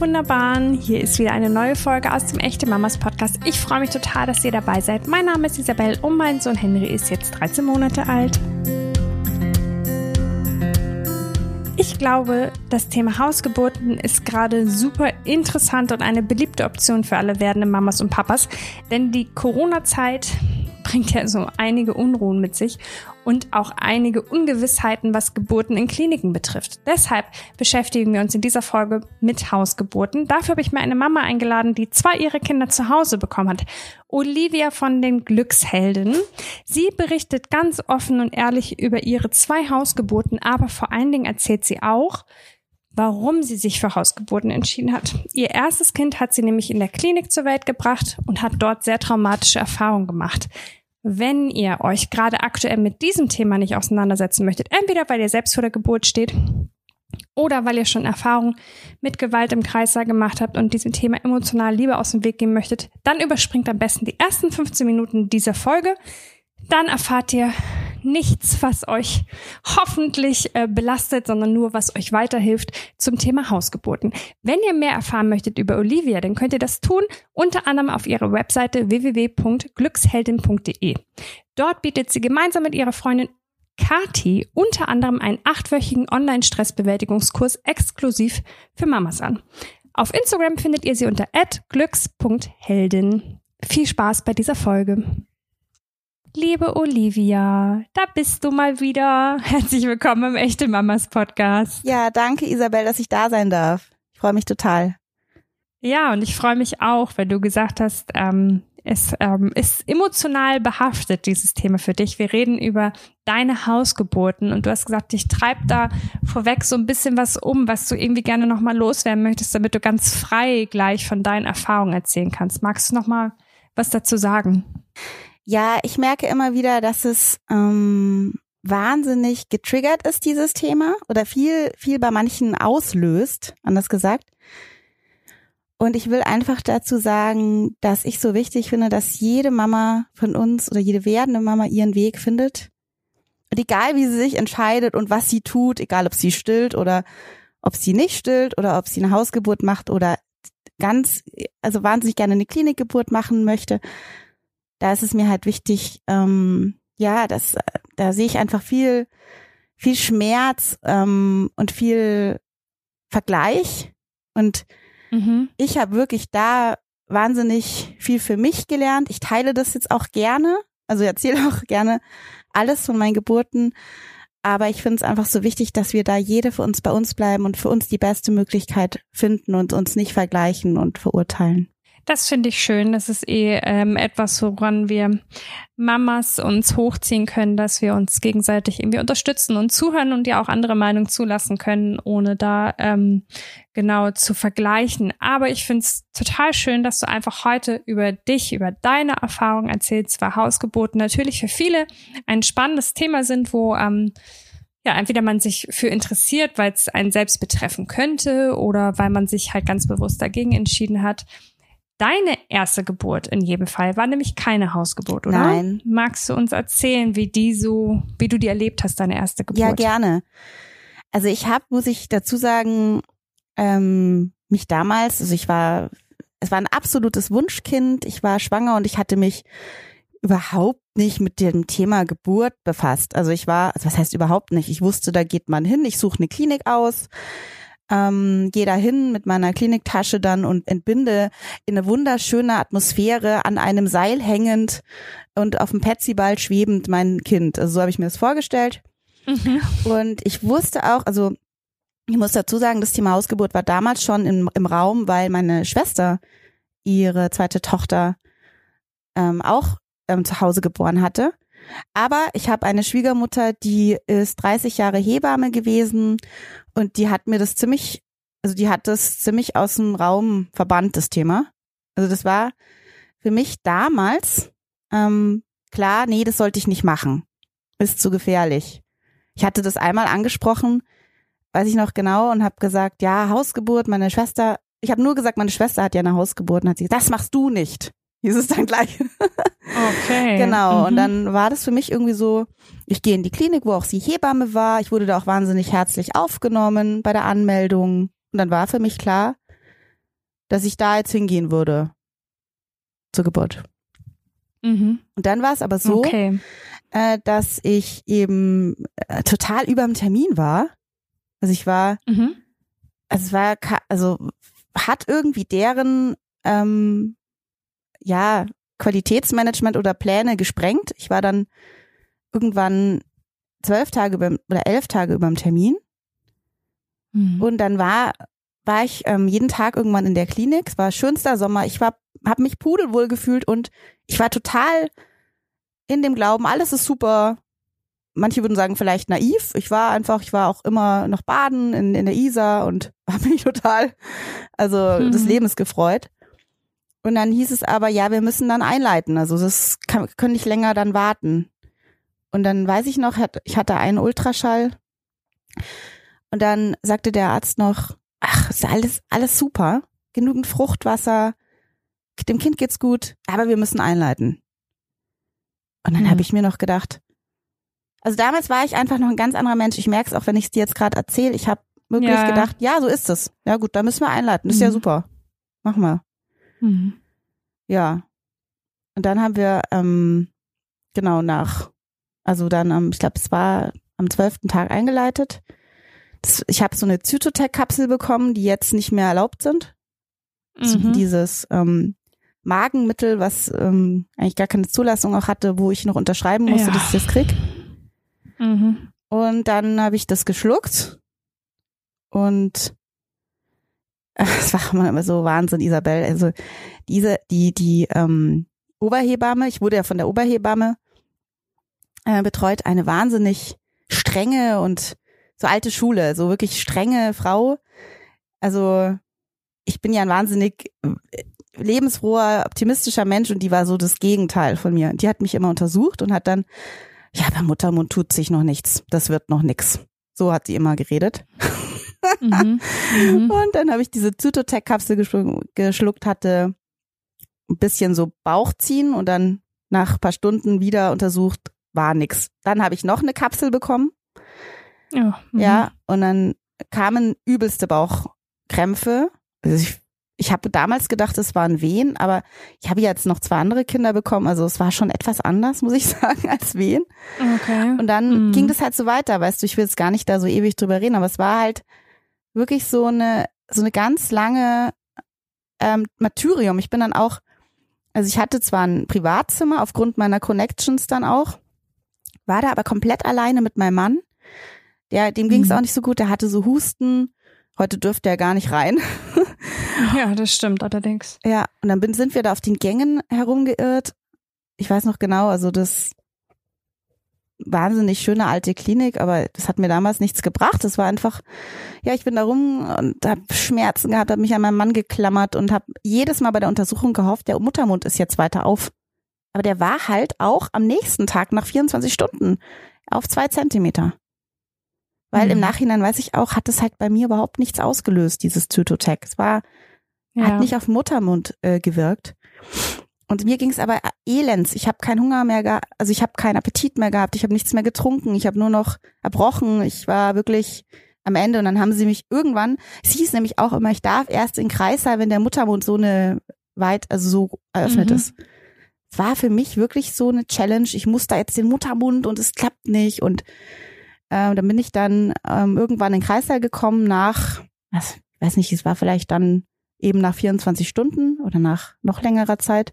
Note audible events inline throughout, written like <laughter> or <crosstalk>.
ihr Wunderbaren. Hier ist wieder eine neue Folge aus dem Echte Mamas Podcast. Ich freue mich total, dass ihr dabei seid. Mein Name ist Isabel und mein Sohn Henry ist jetzt 13 Monate alt. Ich glaube, das Thema Hausgeburten ist gerade super interessant und eine beliebte Option für alle werdenden Mamas und Papas, denn die Corona-Zeit bringt ja so einige Unruhen mit sich und auch einige Ungewissheiten, was Geburten in Kliniken betrifft. Deshalb beschäftigen wir uns in dieser Folge mit Hausgeburten. Dafür habe ich mir eine Mama eingeladen, die zwei ihre Kinder zu Hause bekommen hat. Olivia von den Glückshelden. Sie berichtet ganz offen und ehrlich über ihre zwei Hausgeburten, aber vor allen Dingen erzählt sie auch, warum sie sich für Hausgeburten entschieden hat. Ihr erstes Kind hat sie nämlich in der Klinik zur Welt gebracht und hat dort sehr traumatische Erfahrungen gemacht. Wenn ihr euch gerade aktuell mit diesem Thema nicht auseinandersetzen möchtet, entweder weil ihr selbst vor der Geburt steht oder weil ihr schon Erfahrung mit Gewalt im Kreißsaal gemacht habt und diesem Thema emotional lieber aus dem Weg gehen möchtet, dann überspringt am besten die ersten 15 Minuten dieser Folge. Dann erfahrt ihr nichts, was euch hoffentlich äh, belastet, sondern nur, was euch weiterhilft zum Thema Hausgeburten. Wenn ihr mehr erfahren möchtet über Olivia, dann könnt ihr das tun, unter anderem auf ihrer Webseite www.glücksheldin.de. Dort bietet sie gemeinsam mit ihrer Freundin Kati unter anderem einen achtwöchigen Online-Stressbewältigungskurs exklusiv für Mamas an. Auf Instagram findet ihr sie unter glücks.heldin. Viel Spaß bei dieser Folge. Liebe Olivia, da bist du mal wieder. <laughs> Herzlich willkommen im Echte Mamas Podcast. Ja, danke Isabel, dass ich da sein darf. Ich freue mich total. Ja, und ich freue mich auch, wenn du gesagt hast, ähm, es ähm, ist emotional behaftet, dieses Thema für dich. Wir reden über deine Hausgeburten und du hast gesagt, ich treibe da vorweg so ein bisschen was um, was du irgendwie gerne nochmal loswerden möchtest, damit du ganz frei gleich von deinen Erfahrungen erzählen kannst. Magst du nochmal was dazu sagen? Ja, ich merke immer wieder, dass es ähm, wahnsinnig getriggert ist, dieses Thema, oder viel, viel bei manchen auslöst, anders gesagt. Und ich will einfach dazu sagen, dass ich so wichtig finde, dass jede Mama von uns oder jede werdende Mama ihren Weg findet. Und egal, wie sie sich entscheidet und was sie tut, egal ob sie stillt oder ob sie nicht stillt oder ob sie eine Hausgeburt macht oder ganz, also wahnsinnig gerne eine Klinikgeburt machen möchte, da ist es mir halt wichtig, ähm, ja, das, da sehe ich einfach viel, viel Schmerz ähm, und viel Vergleich. Und mhm. ich habe wirklich da wahnsinnig viel für mich gelernt. Ich teile das jetzt auch gerne, also erzähle <laughs> auch gerne alles von meinen Geburten. Aber ich finde es einfach so wichtig, dass wir da jede für uns bei uns bleiben und für uns die beste Möglichkeit finden und uns nicht vergleichen und verurteilen. Das finde ich schön. Das ist eh ähm, etwas, woran wir Mamas uns hochziehen können, dass wir uns gegenseitig irgendwie unterstützen und zuhören und ja auch andere Meinungen zulassen können, ohne da ähm, genau zu vergleichen. Aber ich finde es total schön, dass du einfach heute über dich, über deine Erfahrungen erzählst, weil Hausgeburten natürlich für viele ein spannendes Thema sind, wo ähm, ja, entweder man sich für interessiert, weil es einen selbst betreffen könnte oder weil man sich halt ganz bewusst dagegen entschieden hat. Deine erste Geburt in jedem Fall war nämlich keine Hausgeburt, oder? Nein. Magst du uns erzählen, wie die so, wie du die erlebt hast, deine erste Geburt? Ja, gerne. Also ich habe, muss ich dazu sagen, ähm, mich damals, also ich war, es war ein absolutes Wunschkind. Ich war schwanger und ich hatte mich überhaupt nicht mit dem Thema Geburt befasst. Also ich war, also was heißt überhaupt nicht? Ich wusste, da geht man hin, ich suche eine Klinik aus ähm, gehe da hin mit meiner Kliniktasche dann und entbinde in eine wunderschöne Atmosphäre an einem Seil hängend und auf dem Petsyball schwebend mein Kind. Also so habe ich mir das vorgestellt. Mhm. Und ich wusste auch, also ich muss dazu sagen, das Thema Hausgeburt war damals schon im, im Raum, weil meine Schwester ihre zweite Tochter ähm, auch ähm, zu Hause geboren hatte. Aber ich habe eine Schwiegermutter, die ist 30 Jahre Hebamme gewesen und die hat mir das ziemlich, also die hat das ziemlich aus dem Raum verbannt, das Thema. Also das war für mich damals ähm, klar, nee, das sollte ich nicht machen. Ist zu gefährlich. Ich hatte das einmal angesprochen, weiß ich noch genau, und habe gesagt, ja, Hausgeburt, meine Schwester, ich habe nur gesagt, meine Schwester hat ja eine Hausgeburt und hat sie, das machst du nicht hieß es dann gleich. Okay. genau. Mhm. Und dann war das für mich irgendwie so, ich gehe in die Klinik, wo auch sie Hebamme war. Ich wurde da auch wahnsinnig herzlich aufgenommen bei der Anmeldung. Und dann war für mich klar, dass ich da jetzt hingehen würde zur Geburt. Mhm. Und dann war es aber so, Okay. äh, dass ich eben äh, total über dem Termin war. Also ich war, Mhm. also es war, also hat irgendwie deren ähm, ja Qualitätsmanagement oder Pläne gesprengt. Ich war dann irgendwann zwölf Tage über, oder elf Tage über dem Termin Mhm. und dann war war ich ähm, jeden Tag irgendwann in der Klinik. Es war schönster Sommer. Ich war, habe mich pudelwohl gefühlt und ich war total in dem Glauben, alles ist super. Manche würden sagen vielleicht naiv. Ich war einfach, ich war auch immer noch baden in, in der Isar und <laughs> habe mich total, also Mhm. des Lebens gefreut. Und dann hieß es aber, ja, wir müssen dann einleiten. Also das kann, können nicht länger dann warten. Und dann weiß ich noch, hat- ich hatte einen Ultraschall. Und dann sagte der Arzt noch, ach, ist alles, alles super. Genügend Fruchtwasser. Dem Kind geht's gut, aber wir müssen einleiten. Und dann Hm. habe ich mir noch gedacht, also damals war ich einfach noch ein ganz anderer Mensch. Ich merke es auch, wenn ich es dir jetzt gerade erzähle. Ich habe wirklich Ja, ja. gedacht, ja, so ist es. Ja gut, da müssen wir einleiten. Das ist ja Mhm. super. Machen wir. Mhm. Ja. Und dann haben wir, ähm, genau nach, also dann am, ich glaube, es war am zwölften Tag eingeleitet. Das, ich habe so eine Zytotec-Kapsel bekommen, die jetzt nicht mehr erlaubt sind. So Mhm. Dieses ähm, Magenmittel, was ähm, eigentlich gar keine Zulassung auch hatte, wo ich noch unterschreiben musste, Ja. dass ich das krieg. Mhm. Und dann habe ich das geschluckt und <laughs> es war immer so Wahnsinn, Isabel. Also diese, die, die ähm, Oberhebamme, ich wurde ja von der Oberhebamme äh, betreut, eine wahnsinnig strenge und so alte Schule, so wirklich strenge Frau. Also ich bin ja ein wahnsinnig äh, lebensfroher, optimistischer Mensch und die war so das Gegenteil von mir. Die hat mich immer untersucht und hat dann, ja, beim Muttermund tut sich noch nichts, das wird noch nix. So hat sie immer geredet. <laughs> Mhm. Mhm. <laughs> Und dann habe ich diese Zytotec-Kapsel geschlu- geschluckt, hatte ein bisschen so Bauchziehen und dann nach ein paar Stunden wieder untersucht, war nix. Dann habe ich noch eine Kapsel bekommen, Ja. Mhm. ja, und dann kamen übelste Bauchkrämpfe. Also ich, ich habe damals gedacht, es waren Wehen, aber ich habe jetzt noch zwei andere Kinder bekommen, also es war schon etwas anders, muss ich <laughs> sagen, als Wehen. Okay. Und dann Mhm. ging das halt so weiter, weißt du, ich will jetzt gar nicht da so ewig drüber reden, aber es war halt wirklich so eine, so eine ganz lange ähm, Martyrium. Ich bin dann auch, also ich hatte zwar ein Privatzimmer aufgrund meiner Connections dann auch, war da aber komplett alleine mit meinem Mann. Der, dem ging es Mhm. auch nicht so gut, der hatte so Husten. Heute dürfte er gar nicht rein. <laughs> Ja, das stimmt allerdings. Ja, und dann bin, sind wir da auf den Gängen herumgeirrt. Ich weiß noch genau, also das wahnsinnig schöne alte Klinik, aber das hat mir damals nichts gebracht. Das war einfach, ja, ich bin da rum und habe Schmerzen gehabt, habe mich an meinen Mann geklammert und habe jedes Mal bei der Untersuchung gehofft, der Muttermund ist jetzt weiter auf. Aber der war halt auch am nächsten Tag nach 24 Stunden auf zwei Zentimeter. Weil Mhm. im Nachhinein weiß ich auch, hat es halt bei mir überhaupt nichts ausgelöst, dieses Zytotec. Es war Ja. hat nicht auf Muttermund äh, gewirkt. Und mir ging es aber elends. Ich habe keinen Hunger mehr gehabt, also ich habe keinen Appetit mehr gehabt, ich habe nichts mehr getrunken, ich habe nur noch erbrochen. Ich war wirklich am Ende und dann haben sie mich irgendwann, es hieß nämlich auch immer, ich darf erst in Kreissaal, wenn der Muttermund so eine weit, also so eröffnet Mhm. ist. Es war für mich wirklich so eine Challenge. Ich muss da jetzt den Muttermund und es klappt nicht. Und ähm, dann bin ich dann ähm, irgendwann in Kreissaal gekommen nach, was, ich weiß nicht, es war vielleicht dann eben nach 24 Stunden oder nach noch längerer Zeit.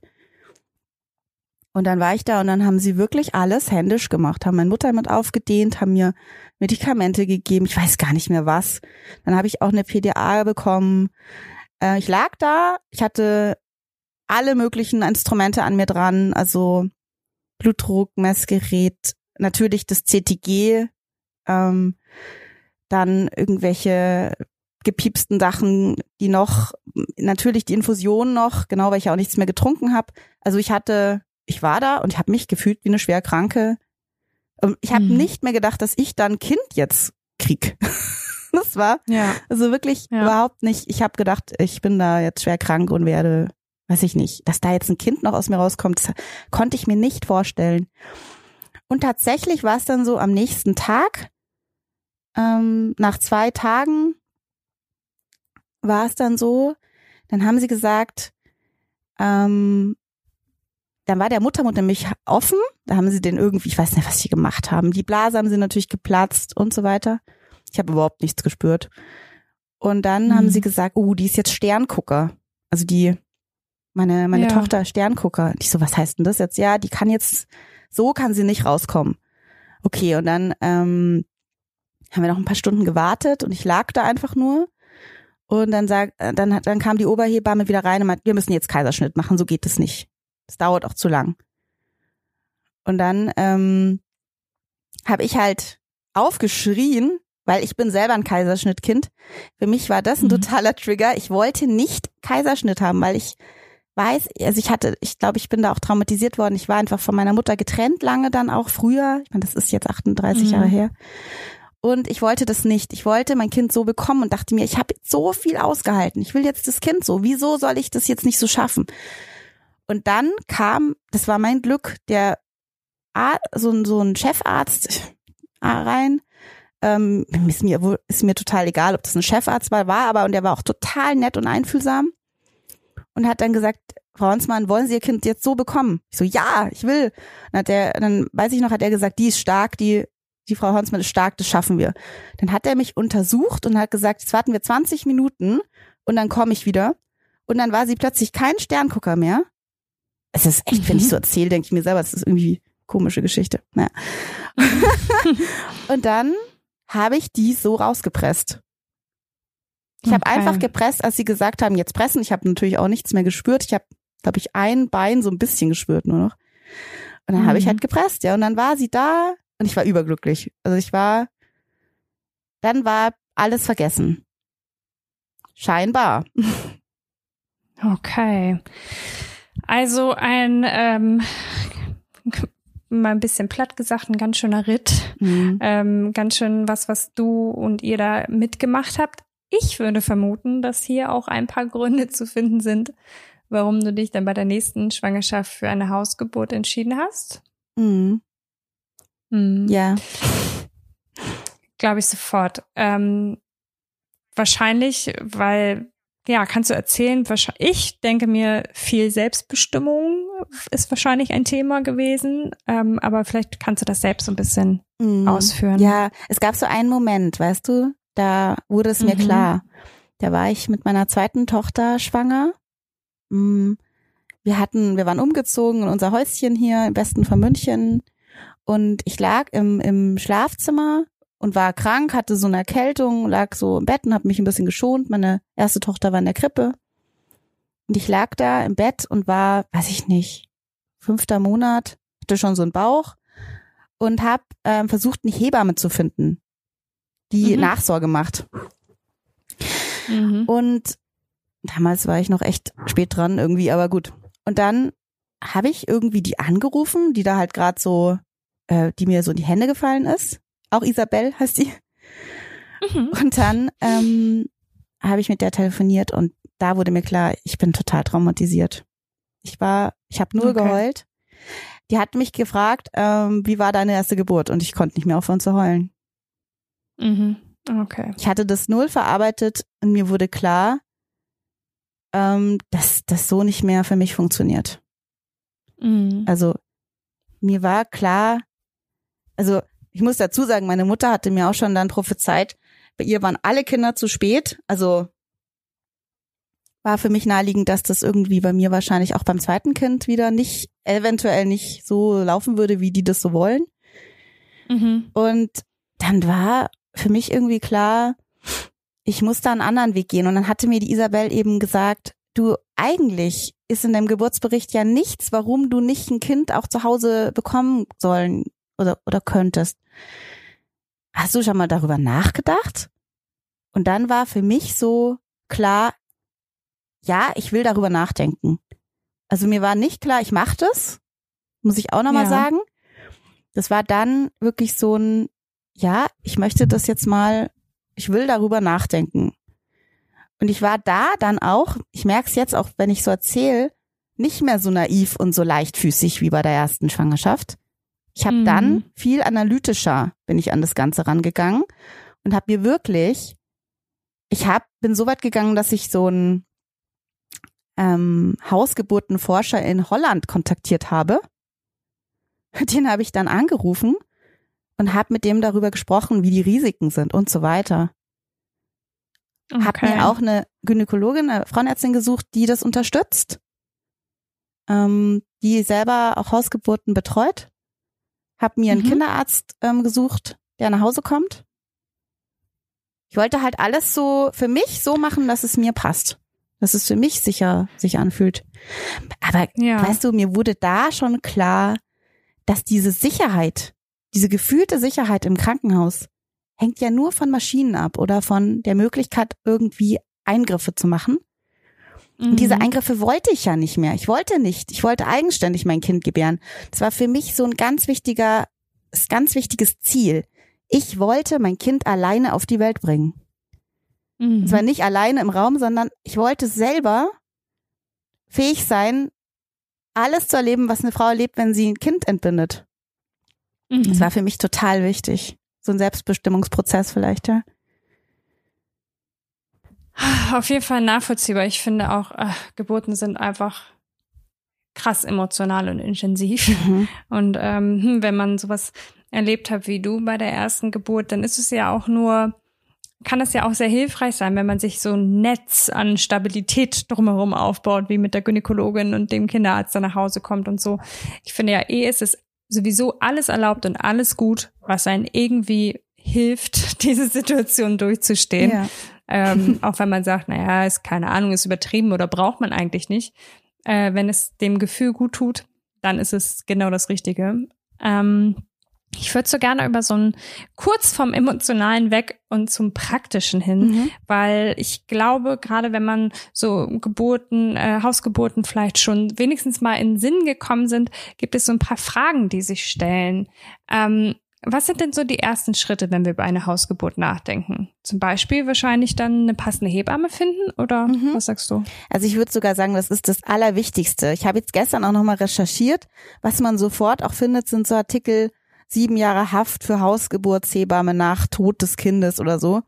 Und dann war ich da und dann haben sie wirklich alles händisch gemacht, haben meine Mutter mit aufgedehnt, haben mir Medikamente gegeben, ich weiß gar nicht mehr was. Dann habe ich auch eine PDA bekommen. Äh, ich lag da, ich hatte alle möglichen Instrumente an mir dran, also Blutdruck, Messgerät, natürlich das CTG, ähm, dann irgendwelche gepiepsten Sachen, die noch, natürlich die Infusion noch, genau, weil ich ja auch nichts mehr getrunken habe. Also ich hatte, ich war da und ich habe mich gefühlt wie eine Schwerkranke. Ähm, Ich habe Mhm. nicht mehr gedacht, dass ich dann Kind jetzt krieg. <laughs> Das war Ja. also wirklich Ja. überhaupt nicht. Ich habe gedacht, ich bin da jetzt schwer krank und werde, weiß ich nicht, dass da jetzt ein Kind noch aus mir rauskommt, das konnte ich mir nicht vorstellen. Und tatsächlich war es dann so am nächsten Tag, ähm, nach zwei Tagen war es dann so, dann haben sie gesagt, ähm, dann war der Muttermund nämlich offen. Da haben sie den irgendwie, ich weiß nicht, was sie gemacht haben. Die Blase haben sie natürlich geplatzt und so weiter. Ich habe überhaupt nichts gespürt. Und dann mhm. haben sie gesagt, oh, die ist jetzt Sterngucker. Also die, meine, meine ja. Tochter Sterngucker. Ich so, was heißt denn das jetzt? Ja, die kann jetzt, so kann sie nicht rauskommen. Okay, und dann ähm, haben wir noch ein paar Stunden gewartet und ich lag da einfach nur. Und dann sag, äh, dann, dann kam die Oberhebamme wieder rein und meinte, wir müssen jetzt Kaiserschnitt machen, so geht es nicht. Das dauert auch zu lang. Und dann ähm, habe ich halt aufgeschrien, weil ich bin selber ein Kaiserschnittkind. Für mich war das ein mhm. totaler Trigger. Ich wollte nicht Kaiserschnitt haben, weil ich weiß, also ich hatte, ich glaube, ich bin da auch traumatisiert worden. Ich war einfach von meiner Mutter getrennt lange dann auch früher. Ich meine, das ist jetzt 38 mhm. Jahre her. Und ich wollte das nicht. Ich wollte mein Kind so bekommen und dachte mir, ich habe so viel ausgehalten. Ich will jetzt das Kind so. Wieso soll ich das jetzt nicht so schaffen? Und dann kam, das war mein Glück, der so ein, so ein Chefarzt rein. Ähm, ist mir ist mir total egal, ob das ein Chefarzt war, war aber und der war auch total nett und einfühlsam und hat dann gesagt, Frau Hansmann, wollen Sie Ihr Kind jetzt so bekommen? Ich so, ja, ich will. Dann hat der, dann weiß ich noch, hat er gesagt, die ist stark, die die Frau Hansmann ist stark, das schaffen wir. Dann hat er mich untersucht und hat gesagt, jetzt warten wir 20 Minuten und dann komme ich wieder. Und dann war sie plötzlich kein Sterngucker mehr. Es ist echt, mhm. wenn ich mhm. so erzähle, denke ich mir selber, es ist irgendwie komische Geschichte. Naja. <laughs> und dann habe ich die so rausgepresst. Ich okay. habe einfach gepresst, als sie gesagt haben, jetzt pressen. Ich habe natürlich auch nichts mehr gespürt. Ich habe, glaube ich, ein Bein so ein bisschen gespürt nur noch. Und dann mhm. habe ich halt gepresst, ja. Und dann war sie da und ich war überglücklich. Also ich war, dann war alles vergessen. Scheinbar. Okay. Also ein, ähm, mal ein bisschen platt gesagt, ein ganz schöner Ritt. Mhm. Ähm, ganz schön was, was du und ihr da mitgemacht habt. Ich würde vermuten, dass hier auch ein paar Gründe zu finden sind, warum du dich dann bei der nächsten Schwangerschaft für eine Hausgeburt entschieden hast. Mhm. Mhm. Ja. Glaube ich sofort. Ähm, wahrscheinlich, weil, ja, kannst du erzählen, ich denke mir, viel Selbstbestimmung ist wahrscheinlich ein Thema gewesen, ähm, aber vielleicht kannst du das selbst so ein bisschen mhm. ausführen. Ja, es gab so einen Moment, weißt du, da wurde es mir mhm. klar. Da war ich mit meiner zweiten Tochter schwanger. Mhm. Wir hatten, wir waren umgezogen in unser Häuschen hier im Westen von München und ich lag im, im Schlafzimmer und war krank, hatte so eine Erkältung, lag so im Bett und habe mich ein bisschen geschont. Meine erste Tochter war in der Krippe. Und ich lag da im Bett und war, weiß ich nicht, fünfter Monat, hatte schon so einen Bauch und habe ähm, versucht, eine Hebamme zu finden, die mhm. Nachsorge macht. Mhm. Und damals war ich noch echt spät dran irgendwie, aber gut. Und dann habe ich irgendwie die angerufen, die da halt gerade so äh, die mir so in die Hände gefallen ist. Auch Isabel heißt die. Mhm. Und dann ähm, habe ich mit der telefoniert und da wurde mir klar, ich bin total traumatisiert. Ich war, ich habe nur okay. geheult. Die hat mich gefragt, ähm, wie war deine erste Geburt? Und ich konnte nicht mehr aufhören zu heulen. Mhm. Okay. Ich hatte das null verarbeitet und mir wurde klar, ähm, dass das so nicht mehr für mich funktioniert. Mhm. Also mir war klar, also ich muss dazu sagen, meine Mutter hatte mir auch schon dann prophezeit, bei ihr waren alle Kinder zu spät. Also war für mich naheliegend, dass das irgendwie bei mir wahrscheinlich auch beim zweiten Kind wieder nicht, eventuell nicht so laufen würde, wie die das so wollen. Mhm. Und dann war für mich irgendwie klar, ich muss da einen anderen Weg gehen. Und dann hatte mir die Isabel eben gesagt, du eigentlich ist in deinem Geburtsbericht ja nichts, warum du nicht ein Kind auch zu Hause bekommen sollen oder, oder könntest. Hast du schon mal darüber nachgedacht? Und dann war für mich so klar, ja, ich will darüber nachdenken. Also mir war nicht klar, ich mache das, muss ich auch nochmal ja. sagen. Das war dann wirklich so ein, ja, ich möchte das jetzt mal, ich will darüber nachdenken. Und ich war da dann auch, ich merke es jetzt auch, wenn ich so erzähle, nicht mehr so naiv und so leichtfüßig wie bei der ersten Schwangerschaft, ich habe mhm. dann viel analytischer bin ich an das Ganze rangegangen und habe mir wirklich, ich hab, bin so weit gegangen, dass ich so ein ähm, Hausgeburtenforscher in Holland kontaktiert habe. <laughs> Den habe ich dann angerufen und habe mit dem darüber gesprochen, wie die Risiken sind und so weiter. Okay. Hab mir auch eine Gynäkologin, eine Frauenärztin gesucht, die das unterstützt, ähm, die selber auch Hausgeburten betreut. Hab mir einen mhm. Kinderarzt ähm, gesucht, der nach Hause kommt. Ich wollte halt alles so für mich so machen, dass es mir passt. Dass es für mich sicher sich anfühlt. Aber ja. weißt du, mir wurde da schon klar, dass diese Sicherheit, diese gefühlte Sicherheit im Krankenhaus hängt ja nur von Maschinen ab oder von der Möglichkeit, irgendwie Eingriffe zu machen. Mhm. Und diese. Eingriffe wollte ich ja nicht mehr. Ich wollte nicht. Ich wollte eigenständig mein Kind gebären. Das war für mich so ein ganz wichtiger, ganz wichtiges Ziel. Ich wollte mein Kind alleine auf die Welt bringen. Mhm. Und zwar nicht alleine im Raum, sondern ich wollte selber fähig sein, alles zu erleben, was eine Frau erlebt, wenn sie ein Kind entbindet. Mhm. Das war für mich total wichtig. So ein Selbstbestimmungsprozess vielleicht, ja. Auf jeden Fall nachvollziehbar. Ich finde auch, ach, Geburten sind einfach krass emotional und intensiv. Mhm. Und ähm, hm, wenn man sowas erlebt hat wie du bei der ersten Geburt, dann ist es ja auch nur, kann es ja auch sehr hilfreich sein, wenn man sich so ein Netz an Stabilität drumherum aufbaut, wie mit der Gynäkologin und dem Kinderarzt, der nach Hause kommt und so. Ich finde ja eh, es ist sowieso alles erlaubt und alles gut, was einen irgendwie hilft, <laughs> diese Situation durchzustehen. Ja. Ähm, <laughs> auch wenn man sagt, naja, ist keine Ahnung, ist übertrieben oder braucht man eigentlich nicht. Äh, wenn es dem Gefühl gut tut, dann ist es genau das Richtige. Ähm, ich würde so gerne über so ein kurz vom Emotionalen weg und zum Praktischen hin, mhm. weil ich glaube, gerade wenn man so Geburten, äh, Hausgeburten vielleicht schon wenigstens mal in Sinn gekommen sind, gibt es so ein paar Fragen, die sich stellen. Ähm, was sind denn so die ersten Schritte, wenn wir über eine Hausgeburt nachdenken? Zum Beispiel wahrscheinlich dann eine passende Hebamme finden oder mhm. was sagst du? Also ich würde sogar sagen, das ist das Allerwichtigste. Ich habe jetzt gestern auch nochmal recherchiert. Was man sofort auch findet, sind so Artikel sieben Jahre Haft für Hausgeburtshebamme nach Tod des Kindes oder so.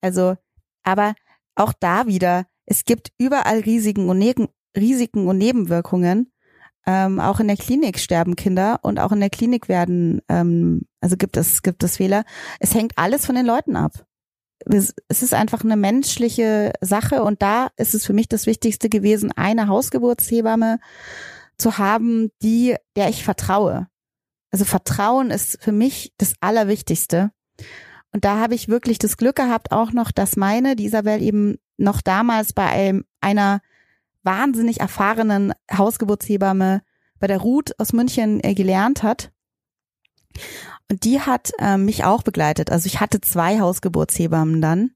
Also, aber auch da wieder, es gibt überall Risiken und, ne Risiken und Nebenwirkungen. Ähm, auch in der Klinik sterben Kinder und auch in der Klinik werden, ähm, also gibt es, gibt es Fehler. Es hängt alles von den Leuten ab. Es ist einfach eine menschliche Sache und da ist es für mich das Wichtigste gewesen, eine Hausgeburtshebamme zu haben, die, der ich vertraue. Also Vertrauen ist für mich das Allerwichtigste. Und da habe ich wirklich das Glück gehabt, auch noch, dass meine, die Isabel eben noch damals bei einem, einer wahnsinnig erfahrenen Hausgeburtshebamme bei der Ruth aus München äh, gelernt hat. Und die hat äh, mich auch begleitet. Also ich hatte zwei Hausgeburtshebammen dann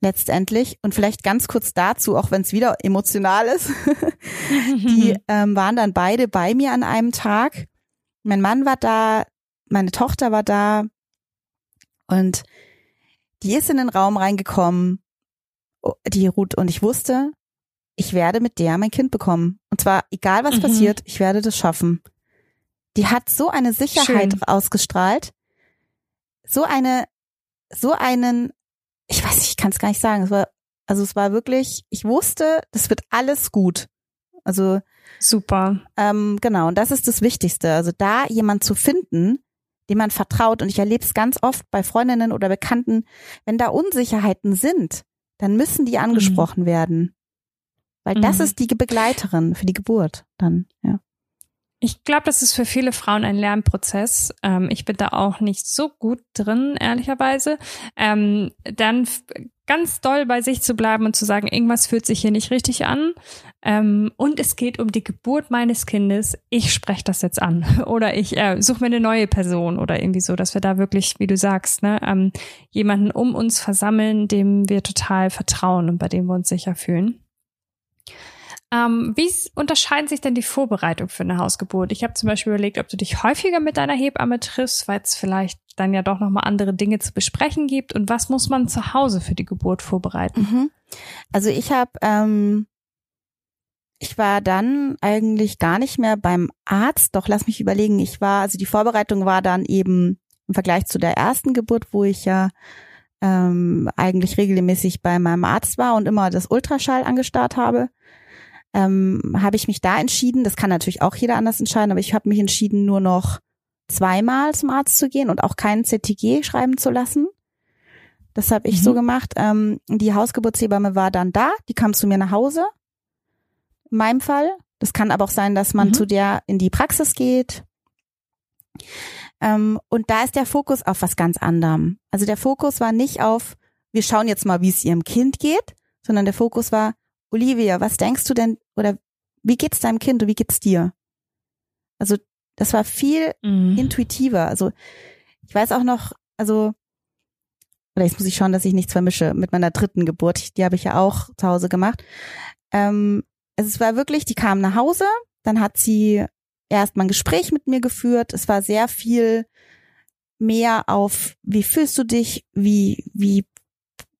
letztendlich. Und vielleicht ganz kurz dazu, auch wenn es wieder emotional ist. <laughs> die <laughs> ähm, waren dann beide bei mir an einem Tag mein Mann war da, meine Tochter war da und die ist in den Raum reingekommen, die Ruth, und ich wusste, ich werde mit der mein Kind bekommen. Und zwar, egal was mhm. passiert, ich werde das schaffen. Die hat so eine Sicherheit Schön. ausgestrahlt, so eine, so einen, ich weiß nicht, ich kann es gar nicht sagen. Es war, also es war wirklich, ich wusste, das wird alles gut. Also super. Ähm, genau, und das ist das Wichtigste. Also da jemand zu finden, dem man vertraut. Und ich erlebe es ganz oft bei Freundinnen oder Bekannten, wenn da Unsicherheiten sind, dann müssen die angesprochen mhm. werden. Weil das mhm. ist die Begleiterin für die Geburt dann, ja. Ich glaube, das ist für viele Frauen ein Lernprozess. Ähm, ich bin da auch nicht so gut drin, ehrlicherweise. Ähm, dann ganz doll bei sich zu bleiben und zu sagen, irgendwas fühlt sich hier nicht richtig an. Ähm, und es geht um die Geburt meines Kindes. Ich spreche das jetzt an. <laughs> Oder ich äh, suche mir eine neue Person oder irgendwie so, dass wir da wirklich, wie du sagst, ne, ähm, jemanden um uns versammeln, dem wir total vertrauen und bei dem wir uns sicher fühlen. Ähm, wie unterscheiden sich denn die Vorbereitungen für eine Hausgeburt? Ich habe zum Beispiel überlegt, ob du dich häufiger mit deiner Hebamme triffst, weil es vielleicht dann ja doch nochmal andere Dinge zu besprechen gibt. Und was muss man zu Hause für die Geburt vorbereiten? Mhm. Also ich habe, ähm, ich war dann eigentlich gar nicht mehr beim Arzt. Doch lass mich überlegen. Ich war, also die Vorbereitung war dann eben im Vergleich zu der ersten Geburt, wo ich ja ähm, eigentlich regelmäßig bei meinem Arzt war und immer das Ultraschall angestarrt habe ähm, habe ich mich da entschieden, das kann natürlich auch jeder anders entscheiden, aber ich habe mich entschieden, nur noch zweimal zum Arzt zu gehen und auch keinen CTG schreiben zu lassen. Das habe ich mhm. so gemacht. Ähm, die Hausgeburtshebamme war dann da, die kam zu mir nach Hause. In meinem Fall. Das kann aber auch sein, dass man mhm. zu der in die Praxis geht. Ähm, und da ist der Fokus auf was ganz anderem. Also der Fokus war nicht auf, wir schauen jetzt mal, wie es ihrem Kind geht, sondern der Fokus war, Olivia, was denkst du denn oder wie geht's deinem Kind und wie geht's dir? Also das war viel mhm. intuitiver. Also ich weiß auch noch, also oder jetzt muss ich schauen, dass ich nichts vermische mit meiner dritten Geburt. Die habe ich ja auch zu Hause gemacht. Ähm, also es war wirklich, die kam nach Hause, dann hat sie erst mal ein Gespräch mit mir geführt. Es war sehr viel mehr auf, wie fühlst du dich, wie, wie,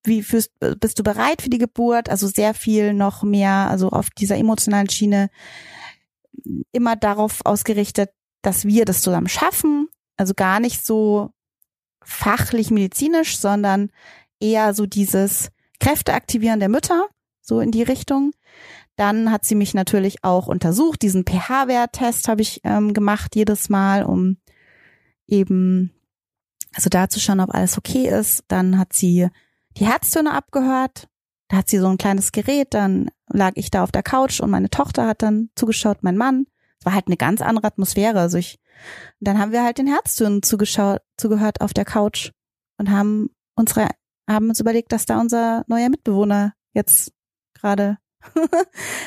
wie fühlst, bist du bereit für die Geburt? Also sehr viel noch mehr, also auf dieser emotionalen Schiene immer darauf ausgerichtet, dass wir das zusammen schaffen. Also gar nicht so fachlich medizinisch, sondern eher so dieses Kräfteaktivieren der Mütter, so in die Richtung. Dann hat sie mich natürlich auch untersucht. Diesen pH-Wert-Test habe ich ähm, gemacht jedes Mal, um eben also da zu schauen, ob alles okay ist. Dann hat sie die Herztöne abgehört. Da hat sie so ein kleines Gerät. Dann lag ich da auf der Couch und meine Tochter hat dann zugeschaut, mein Mann. Es war halt eine ganz andere Atmosphäre. Also ich, dann haben wir halt den Herztönen zugeschaut, zugehört auf der Couch und haben unsere, haben uns überlegt, dass da unser neuer Mitbewohner jetzt gerade <laughs>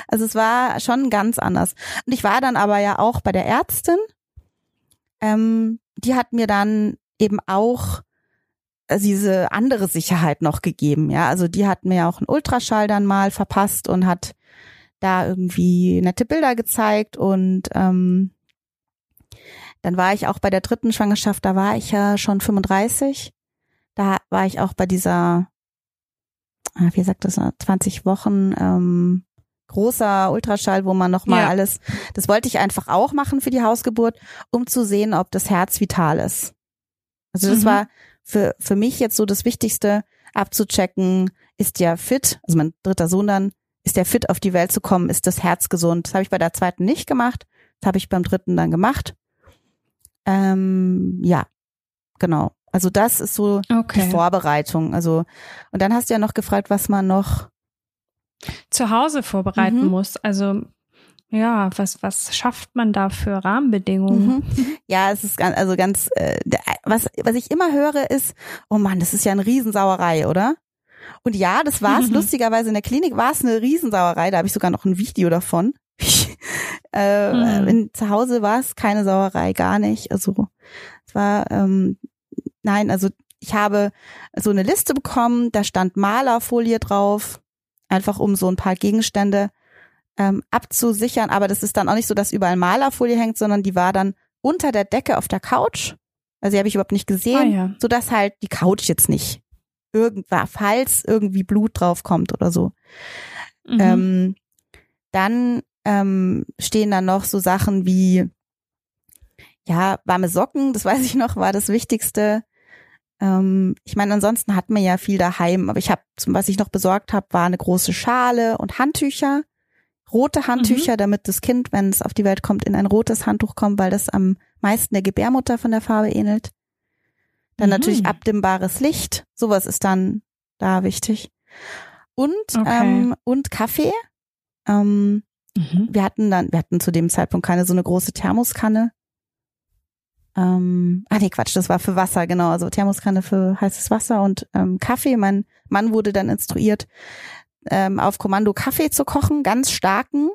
also es war schon ganz anders. Und ich war dann aber ja auch bei der Ärztin. Ähm, die hat mir dann eben auch diese andere Sicherheit noch gegeben. Ja, also die hat mir auch einen Ultraschall dann mal verpasst und hat da irgendwie nette Bilder gezeigt und ähm, dann war ich auch bei der dritten Schwangerschaft, da war ich ja schon 35. Da war ich auch bei dieser Ah, wie sagt das, 20 Wochen ähm, großer Ultraschall, wo man nochmal ja. alles, das wollte ich einfach auch machen für die Hausgeburt, um zu sehen, ob das Herz vital ist. Also das mhm. war für, für mich jetzt so das Wichtigste, abzuchecken, ist der fit, also mein dritter Sohn dann, ist der fit auf die Welt zu kommen, ist das Herz gesund. Das habe ich bei der zweiten nicht gemacht, das habe ich beim dritten dann gemacht. Ähm, ja, genau. Also das ist so okay. die Vorbereitung. Also und dann hast du ja noch gefragt, was man noch zu Hause vorbereiten mhm. muss. Also ja, was was schafft man da für Rahmenbedingungen? Mhm. Ja, es ist ganz, also ganz äh, was was ich immer höre ist, oh Mann, das ist ja eine Riesensauerei, oder? Und ja, das war es. Mhm. <laughs> Lustigerweise in der Klinik war es eine Riesensauerei. Da habe ich sogar noch ein Video davon. <laughs> äh, mhm. in, zu Hause war es keine Sauerei, gar nicht. Also es war ähm, Nein, also ich habe so eine Liste bekommen, da stand Malerfolie drauf, einfach um so ein paar Gegenstände ähm, abzusichern. Aber das ist dann auch nicht so, dass überall Malerfolie hängt, sondern die war dann unter der Decke auf der Couch. Also die habe ich überhaupt nicht gesehen, ah, ja. so dass halt die Couch jetzt nicht irgendwann, falls irgendwie Blut draufkommt oder so. Mhm. Ähm, dann ähm, stehen dann noch so Sachen wie ja warme Socken. Das <laughs> weiß ich noch, war das Wichtigste. Ähm, ich meine, ansonsten hat man ja viel daheim, aber ich habe, was ich noch besorgt habe, war eine große Schale und Handtücher, rote Handtücher, mhm. damit das Kind, wenn es auf die Welt kommt, in ein rotes Handtuch kommt, weil das am meisten der Gebärmutter von der Farbe ähnelt. Dann mhm. natürlich abdimmbares Licht, sowas ist dann da wichtig. Und okay. ähm, und Kaffee. Ähm, mhm. Wir hatten dann, wir hatten zu dem Zeitpunkt keine so eine große Thermoskanne. Ähm, ah nee, Quatsch, das war für Wasser, genau. Also Thermoskanne für heißes Wasser und ähm, Kaffee. Mein Mann wurde dann instruiert, ähm, auf Kommando Kaffee zu kochen, ganz starken.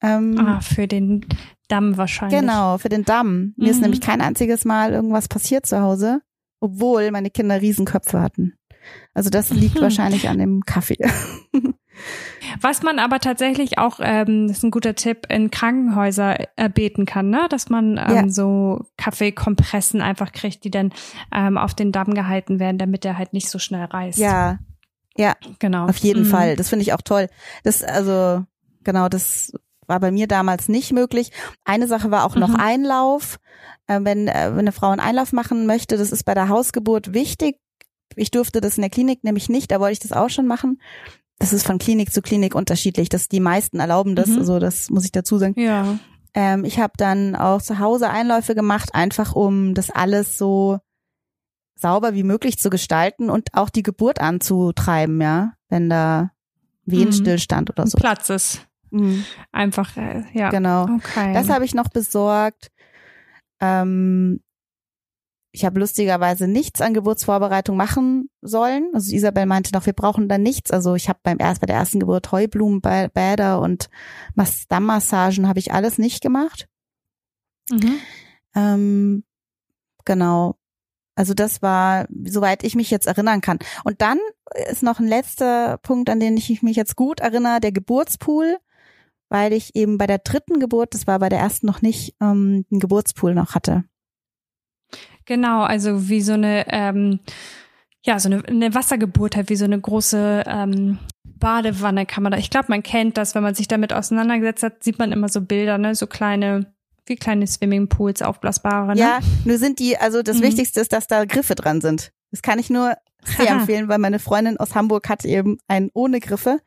Ähm, ah, für den Damm wahrscheinlich. Genau, für den Damm. Mir mhm. ist nämlich kein einziges Mal irgendwas passiert zu Hause, obwohl meine Kinder Riesenköpfe hatten. Also das liegt mhm. wahrscheinlich an dem Kaffee. <laughs> Was man aber tatsächlich auch, ähm, das ist ein guter Tipp, in Krankenhäuser erbeten kann, ne? dass man ähm, ja. so Kaffeekompressen einfach kriegt, die dann ähm, auf den Damm gehalten werden, damit der halt nicht so schnell reißt. Ja, ja, genau. Auf jeden mhm. Fall. Das finde ich auch toll. Das, also, genau, das war bei mir damals nicht möglich. Eine Sache war auch noch mhm. Einlauf. Äh, wenn, äh, wenn eine Frau einen Einlauf machen möchte, das ist bei der Hausgeburt wichtig. Ich durfte das in der Klinik nämlich nicht, da wollte ich das auch schon machen das ist von Klinik zu Klinik unterschiedlich. Das die meisten erlauben das, Mhm. also das muss ich dazu sagen. Ja. Ähm, ich habe dann auch zu Hause Einläufe gemacht, einfach um das alles so sauber wie möglich zu gestalten und auch die Geburt anzutreiben, ja, wenn da Wehenstillstand oder so. Platz ist. Mhm, Einfach, äh, ja. genau. Okay. Das habe ich noch besorgt. Ähm, ich habe lustigerweise nichts an Geburtsvorbereitung machen sollen. Also Isabel meinte noch, wir brauchen da nichts. Also ich habe beim erst bei der ersten Geburt Heublumenbäder und Mas- Dammmassagen habe ich alles nicht gemacht. mhm. Ähm, genau. Also das war, soweit ich mich jetzt erinnern kann. Und dann ist noch ein letzter Punkt, an den ich mich jetzt gut erinnere, der Geburtspool, weil ich eben bei der dritten Geburt, das war bei der ersten noch nicht, ähm, einen Geburtspool noch hatte. Genau, also wie so eine, ähm, ja, so eine, eine Wassergeburt halt, wie so eine große ähm, Badewanne kann man da. Ich glaube, man kennt das, wenn man sich damit auseinandergesetzt hat, sieht man immer so Bilder, ne, so kleine, wie kleine Swimmingpools, aufblasbare, ne? Ja, nur sind die, also das Mhm. Wichtigste ist, dass da Griffe dran sind. Das kann ich nur <laughs> sehr Haha. empfehlen, weil meine Freundin aus Hamburg hat eben einen ohne Griffe.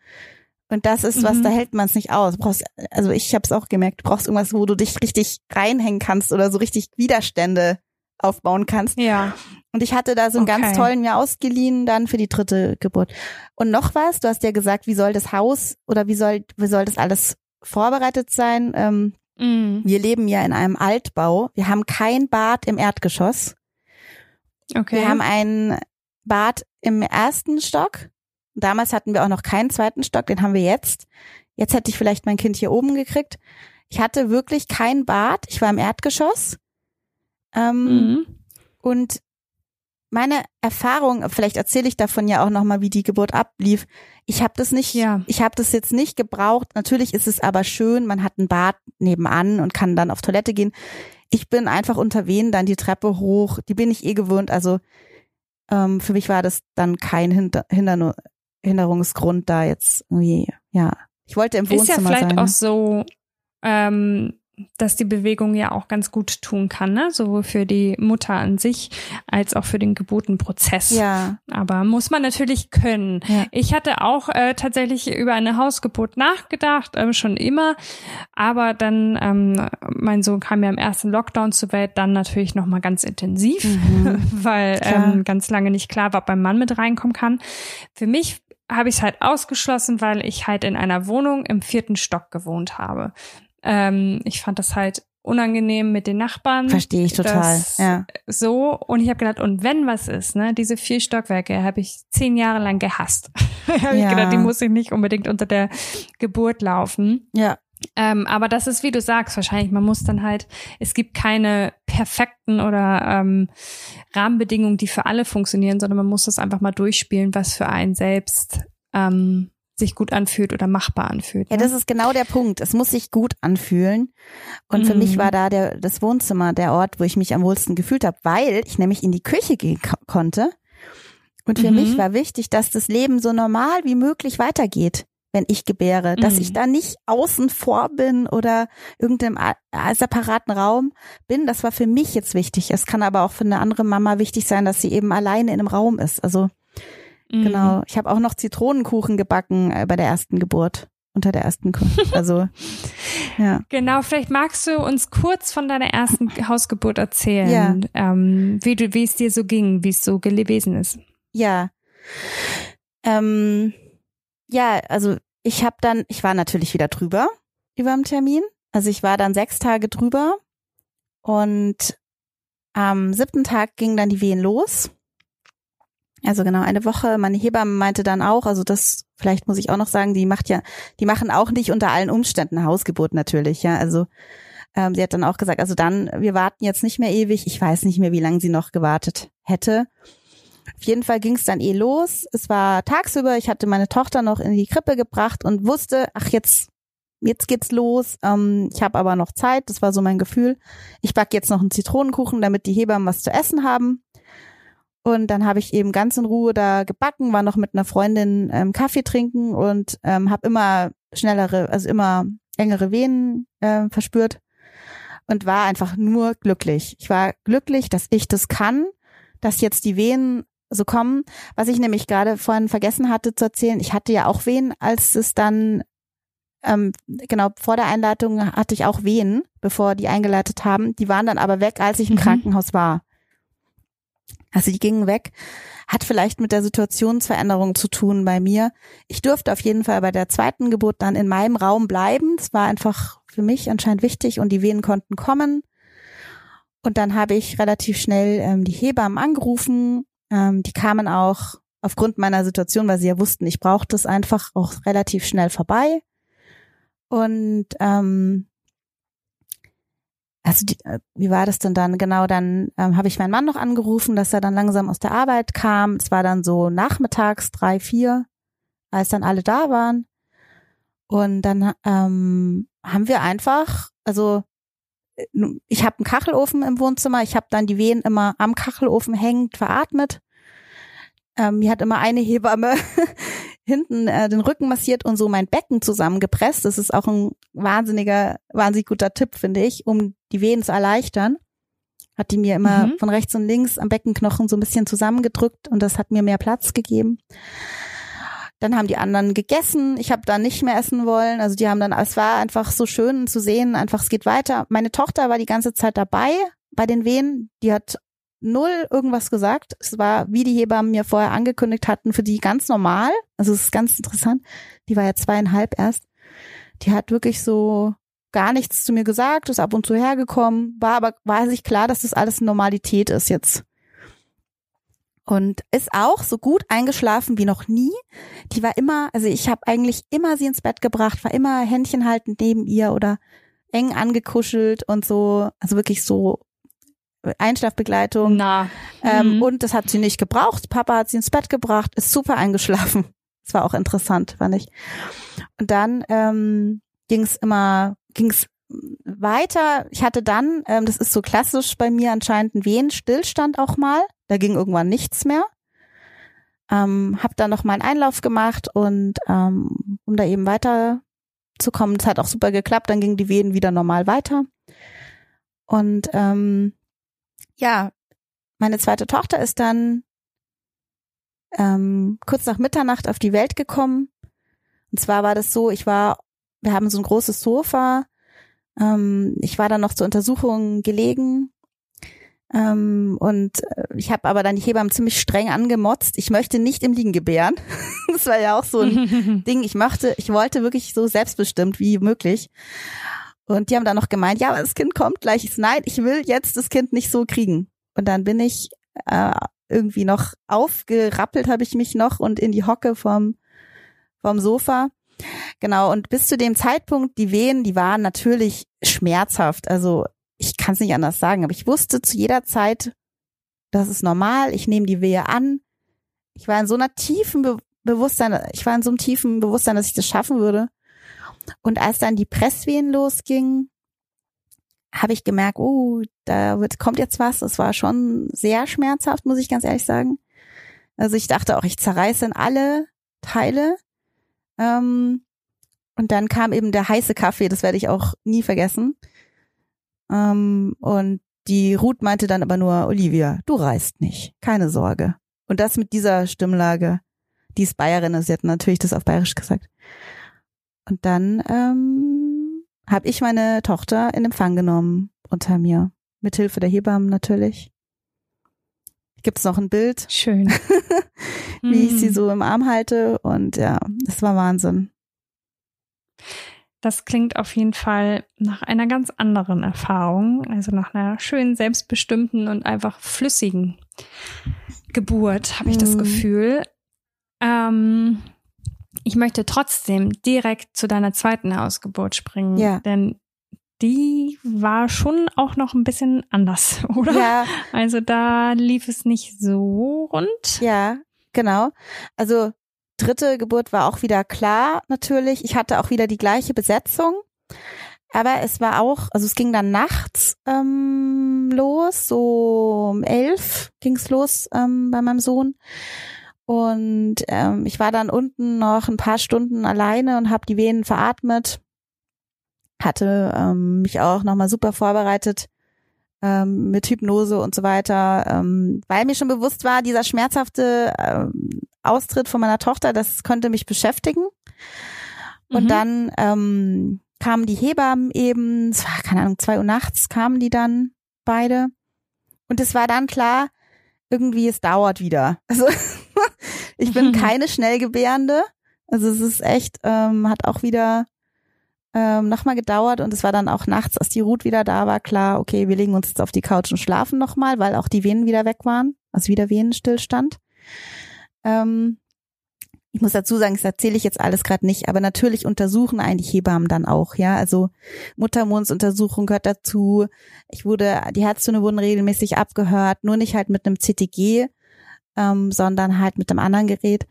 Und das ist was, Mhm. da hält man es nicht aus. Du brauchst, also ich habe es auch gemerkt, du brauchst irgendwas, wo du dich richtig reinhängen kannst oder so richtig Widerstände aufbauen kannst. Ja. Und ich hatte da so einen ganz Okay. tollen mir ausgeliehen dann für die dritte Geburt. Und noch was, du hast ja gesagt, wie soll das Haus oder wie soll, wie soll das alles vorbereitet sein? Ähm, Mhm. wir leben ja in einem Altbau. Wir haben kein Bad im Erdgeschoss. Okay. Wir haben ein Bad im ersten Stock. Damals hatten wir auch noch keinen zweiten Stock, den haben wir jetzt. Jetzt hätte ich vielleicht mein Kind hier oben gekriegt. Ich hatte wirklich kein Bad. Ich war im Erdgeschoss. Ähm, mhm. Und meine Erfahrung, vielleicht erzähle ich davon ja auch nochmal, wie die Geburt ablief. Ich habe das nicht, Ja. ich habe das jetzt nicht gebraucht. Natürlich ist es aber schön, man hat ein Bad nebenan und kann dann auf Toilette gehen. Ich bin einfach unter Wehen dann die Treppe hoch. Die bin ich eh gewöhnt. Also ähm, für mich war das dann kein Hinter Hindernu Hinderungsgrund da jetzt irgendwie, ja. Ich wollte im Ist ja Wohnzimmer vielleicht sein. auch so, ähm, dass die Bewegung ja auch ganz gut tun kann, ne? Sowohl für die Mutter an sich als auch für den Geburtenprozess. ja, Aber muss man natürlich können. Ja. Ich hatte auch äh, tatsächlich über eine Hausgeburt nachgedacht, ähm, schon immer. Aber dann, ähm, mein Sohn kam ja im ersten Lockdown zur Welt, dann natürlich nochmal ganz intensiv, Mhm. <laughs> weil Klar. ähm, ganz lange nicht klar war, ob mein Mann mit reinkommen kann. Für mich habe ich es halt ausgeschlossen, weil ich halt in einer Wohnung im vierten Stock gewohnt habe. Ähm, ich fand das halt unangenehm mit den Nachbarn verstehe ich total. Ja. so und ich habe gedacht, und wenn was ist, ne, diese vier Stockwerke habe ich zehn Jahre lang gehasst. <laughs> habe ich Ja. gedacht, die muss ich nicht unbedingt unter der Geburt laufen. Ja. Ähm, aber das ist, wie du sagst, wahrscheinlich, man muss dann halt, es gibt keine perfekten oder ähm, Rahmenbedingungen, die für alle funktionieren, sondern man muss das einfach mal durchspielen, was für einen selbst ähm, sich gut anfühlt oder machbar anfühlt. Ja, ne? das ist genau der Punkt. Es muss sich gut anfühlen. Und für Mhm. mich war da der, das Wohnzimmer der Ort, wo ich mich am wohlsten gefühlt habe, weil ich nämlich in die Küche gehen ko konnte. Und für Mhm. mich war wichtig, dass das Leben so normal wie möglich weitergeht, wenn ich gebäre. Dass Mhm. ich da nicht außen vor bin oder irgendeinem separaten Raum bin. Das war für mich jetzt wichtig. Es kann aber auch für eine andere Mama wichtig sein, dass sie eben alleine in einem Raum ist. Also Mhm. Genau. Ich habe auch noch Zitronenkuchen gebacken äh, bei der ersten Geburt. Unter der ersten Geburt. <laughs> Also, ja. Genau, vielleicht magst du uns kurz von deiner ersten Hausgeburt erzählen, ähm, wie du, wie es dir so ging, wie es so gewesen ist. Ja. Ähm, ja, also ich habe dann, ich war natürlich wieder drüber über dem Termin. Also ich war dann sechs Tage drüber und am siebten Tag ging dann die Wehen los. Also genau eine Woche. Meine Hebamme meinte dann auch, also das vielleicht muss ich auch noch sagen, die macht ja, die machen auch nicht unter allen Umständen Hausgeburt natürlich, ja. Also ähm, sie hat dann auch gesagt, also dann, wir warten jetzt nicht mehr ewig. Ich weiß nicht mehr, wie lange sie noch gewartet hätte. Auf jeden Fall ging es dann eh los. Es war tagsüber, ich hatte meine Tochter noch in die Krippe gebracht und wusste, ach jetzt, jetzt geht's los. Ähm, ich habe aber noch Zeit, das war so mein Gefühl. Ich back jetzt noch einen Zitronenkuchen, damit die Hebammen was zu essen haben. Und dann habe ich eben ganz in Ruhe da gebacken, war noch mit einer Freundin ähm, Kaffee trinken und ähm, habe immer schnellere, also immer engere Venen äh, verspürt und war einfach nur glücklich. Ich war glücklich, dass ich das kann, dass jetzt die Wehen so kommen. Was ich nämlich gerade vorhin vergessen hatte zu erzählen, ich hatte ja auch Wehen, als es dann ähm, genau vor der Einleitung hatte ich auch Wehen, bevor die eingeleitet haben. Die waren dann aber weg, als ich im mhm. Krankenhaus war. Also die gingen weg. Hat vielleicht mit der Situationsveränderung zu tun bei mir. Ich durfte auf jeden Fall bei der zweiten Geburt dann in meinem Raum bleiben. Es war einfach für mich anscheinend wichtig und die Wehen konnten kommen. Und dann habe ich relativ schnell ähm, die Hebammen angerufen. Ähm, die kamen auch aufgrund meiner Situation, weil sie ja wussten, ich brauchte es einfach auch relativ schnell vorbei. Und ähm, also die, äh, wie war das denn dann? Genau, dann ähm, habe ich meinen Mann noch angerufen, dass er dann langsam aus der Arbeit kam. Es war dann so nachmittags drei, vier, als dann alle da waren. Und dann ähm, haben wir einfach, also äh, ich habe einen Kachelofen im Wohnzimmer, ich habe dann die Wehen immer am Kachelofen hängend veratmet. Ähm, mir hat immer eine Hebamme <laughs> hinten äh, den Rücken massiert und so mein Becken zusammengepresst. Das ist auch ein wahnsinniger, wahnsinnig guter Tipp, finde ich, um die Wehen zu erleichtern. Hat die mir immer mhm. von rechts und links am Beckenknochen so ein bisschen zusammengedrückt und das hat mir mehr Platz gegeben. Dann haben die anderen gegessen. Ich habe da nicht mehr essen wollen. Also die haben dann, es war einfach so schön zu sehen, einfach es geht weiter. Meine Tochter war die ganze Zeit dabei bei den Wehen. Die hat null irgendwas gesagt. Es war, wie die Hebammen mir vorher angekündigt hatten, für die ganz normal. Also es ist ganz interessant. Die war ja zweieinhalb erst. Die hat wirklich so gar nichts zu mir gesagt, ist ab und zu hergekommen, war aber, war sich klar, dass das alles Normalität ist jetzt. Und ist auch so gut eingeschlafen wie noch nie. Die war immer, also ich habe eigentlich immer sie ins Bett gebracht, war immer Händchen haltend neben ihr oder eng angekuschelt und so, also wirklich so Einschlafbegleitung. Na. Ähm, mhm. Und das hat sie nicht gebraucht. Papa hat sie ins Bett gebracht, ist super eingeschlafen. <laughs> Das war auch interessant, fand ich. Und dann ähm, ging es immer, ging es weiter. Ich hatte dann, ähm, das ist so klassisch bei mir anscheinend ein Wehenstillstand auch mal. Da ging irgendwann nichts mehr. Ähm, hab dann noch mal einen Einlauf gemacht und ähm, um da eben weiter zu kommen, es hat auch super geklappt. Dann gingen die Wehen wieder normal weiter. Und ähm, ja, meine zweite Tochter ist dann ähm, kurz nach Mitternacht auf die Welt gekommen. Und zwar war das so, ich war, wir haben so ein großes Sofa. Ähm, ich war dann noch zur Untersuchung gelegen. Ähm, und äh, ich habe aber dann die Hebammen ziemlich streng angemotzt. Ich möchte nicht im Liegen gebären. <laughs> das war ja auch so ein <laughs> Ding. Ich möchte, ich wollte wirklich so selbstbestimmt wie möglich. Und die haben dann noch gemeint, ja, aber das Kind kommt gleich. Ich so, nein, ich will jetzt das Kind nicht so kriegen. Und dann bin ich äh, irgendwie noch aufgerappelt, habe ich mich noch und in die Hocke vom, vom Sofa. Genau, und bis zu dem Zeitpunkt, die Wehen, die waren natürlich schmerzhaft. Also ich kann es nicht anders sagen, aber ich wusste zu jeder Zeit, das ist normal, ich nehme die Wehe an. Ich war in so einer tiefen Be Bewusstsein, ich war in so einem tiefen Bewusstsein, dass ich das schaffen würde. Und als dann die Presswehen losgingen, habe ich gemerkt, oh, da wird, kommt jetzt was. Das war schon sehr schmerzhaft, muss ich ganz ehrlich sagen. Also ich dachte auch, ich zerreiße in alle Teile. Ähm, und dann kam eben der heiße Kaffee, das werde ich auch nie vergessen. Ähm, und die Ruth meinte dann aber nur, Olivia, du reist nicht, keine Sorge. Und das mit dieser Stimmlage. Die ist Bayerin, sie hat natürlich das auf Bayerisch gesagt. Und dann ähm, habe ich meine Tochter in Empfang genommen unter mir. Mithilfe der Hebammen natürlich. Gibt's noch ein Bild? Schön. <laughs> wie ich sie hm. so im Arm halte. Und ja, das war Wahnsinn. Das klingt auf jeden Fall nach einer ganz anderen Erfahrung, also nach einer schönen, selbstbestimmten und einfach flüssigen Geburt, habe ich das hm. Gefühl. Ähm, ich möchte trotzdem direkt zu deiner zweiten Hausgeburt springen, ja. denn die war schon auch noch ein bisschen anders, <laughs> oder? Ja. Also da lief es nicht so rund. Ja, genau. Also dritte Geburt war auch wieder klar, natürlich. Ich hatte auch wieder die gleiche Besetzung. Aber es war auch, also es ging dann nachts ähm, los, so um elf ging's los ähm, bei meinem Sohn. Und ähm, ich war dann unten noch ein paar Stunden alleine und habe die Venen veratmet. Hatte ähm, mich auch nochmal super vorbereitet ähm, mit Hypnose und so weiter, ähm, weil mir schon bewusst war, dieser schmerzhafte ähm, Austritt von meiner Tochter, das konnte mich beschäftigen. Und Mhm. dann ähm, kamen die Hebammen eben, es war keine Ahnung, zwei Uhr nachts kamen die dann beide. Und es war dann klar, irgendwie es dauert wieder. <laughs> Also ich bin <laughs> keine Schnellgebärende. Also es ist echt, ähm, hat auch wieder ähm, nochmal gedauert und es war dann auch nachts, als die Ruth wieder da war, klar, okay, wir legen uns jetzt auf die Couch und schlafen nochmal, weil auch die Venen wieder weg waren, also wieder Venenstillstand. Ähm, ich muss dazu sagen, das erzähle ich jetzt alles gerade nicht, aber natürlich untersuchen eigentlich Hebammen dann auch, ja. Also Muttermundsuntersuchung gehört dazu. Ich wurde, die Herztöne wurden regelmäßig abgehört, nur nicht halt mit einem CTG, ähm, sondern halt mit einem anderen Gerät.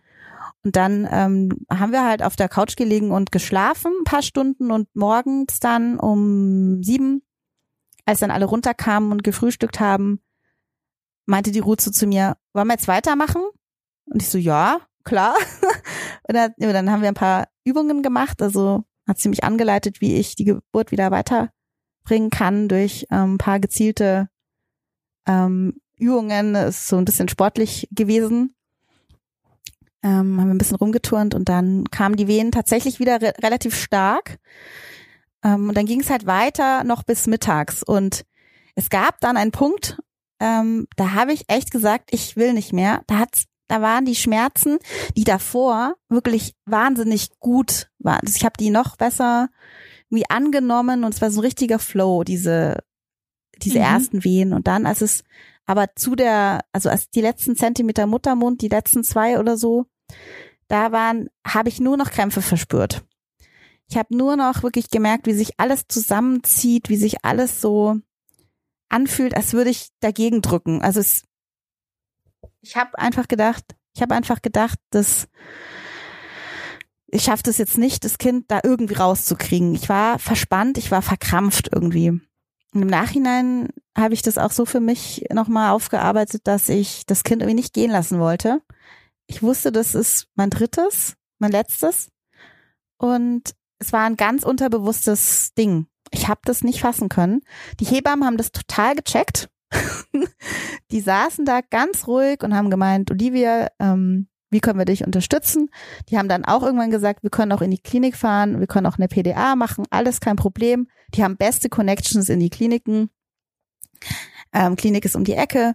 Und dann ähm, haben wir halt auf der Couch gelegen und geschlafen, ein paar Stunden und morgens dann um sieben, als dann alle runterkamen und gefrühstückt haben, meinte die so zu mir, wollen wir jetzt weitermachen? Und ich so, ja, klar. <laughs> und dann, ja, dann haben wir ein paar Übungen gemacht, also hat sie mich angeleitet, wie ich die Geburt wieder weiterbringen kann durch ähm, ein paar gezielte ähm, Übungen. Ist so ein bisschen sportlich gewesen ähm, haben wir ein bisschen rumgeturnt und dann kamen die Wehen tatsächlich wieder re relativ stark. Ähm, und dann ging es halt weiter noch bis mittags. Und es gab dann einen Punkt, ähm, da habe ich echt gesagt, ich will nicht mehr. Da hat's, da waren die Schmerzen, die davor wirklich wahnsinnig gut waren. Also ich habe die noch besser wie angenommen und es war so ein richtiger Flow, diese, diese Mhm. ersten Wehen. Und dann, als es aber zu der, also als die letzten Zentimeter Muttermund, die letzten zwei oder so, da waren, habe ich nur noch Krämpfe verspürt. Ich habe nur noch wirklich gemerkt, wie sich alles zusammenzieht, wie sich alles so anfühlt, als würde ich dagegen drücken. Also es, ich habe einfach gedacht, ich habe einfach gedacht, dass ich schaffe das jetzt nicht, das Kind da irgendwie rauszukriegen. Ich war verspannt, ich war verkrampft irgendwie. Und im Nachhinein habe ich das auch so für mich nochmal aufgearbeitet, dass ich das Kind irgendwie nicht gehen lassen wollte. Ich wusste, das ist mein drittes, mein letztes. Und es war ein ganz unterbewusstes Ding. Ich habe das nicht fassen können. Die Hebammen haben das total gecheckt. <laughs> die saßen da ganz ruhig und haben gemeint, Olivia, ähm, wie können wir dich unterstützen? Die haben dann auch irgendwann gesagt, wir können auch in die Klinik fahren, wir können auch eine PDA machen, alles kein Problem. Die haben beste Connections in die Kliniken. Ähm, Klinik ist um die Ecke.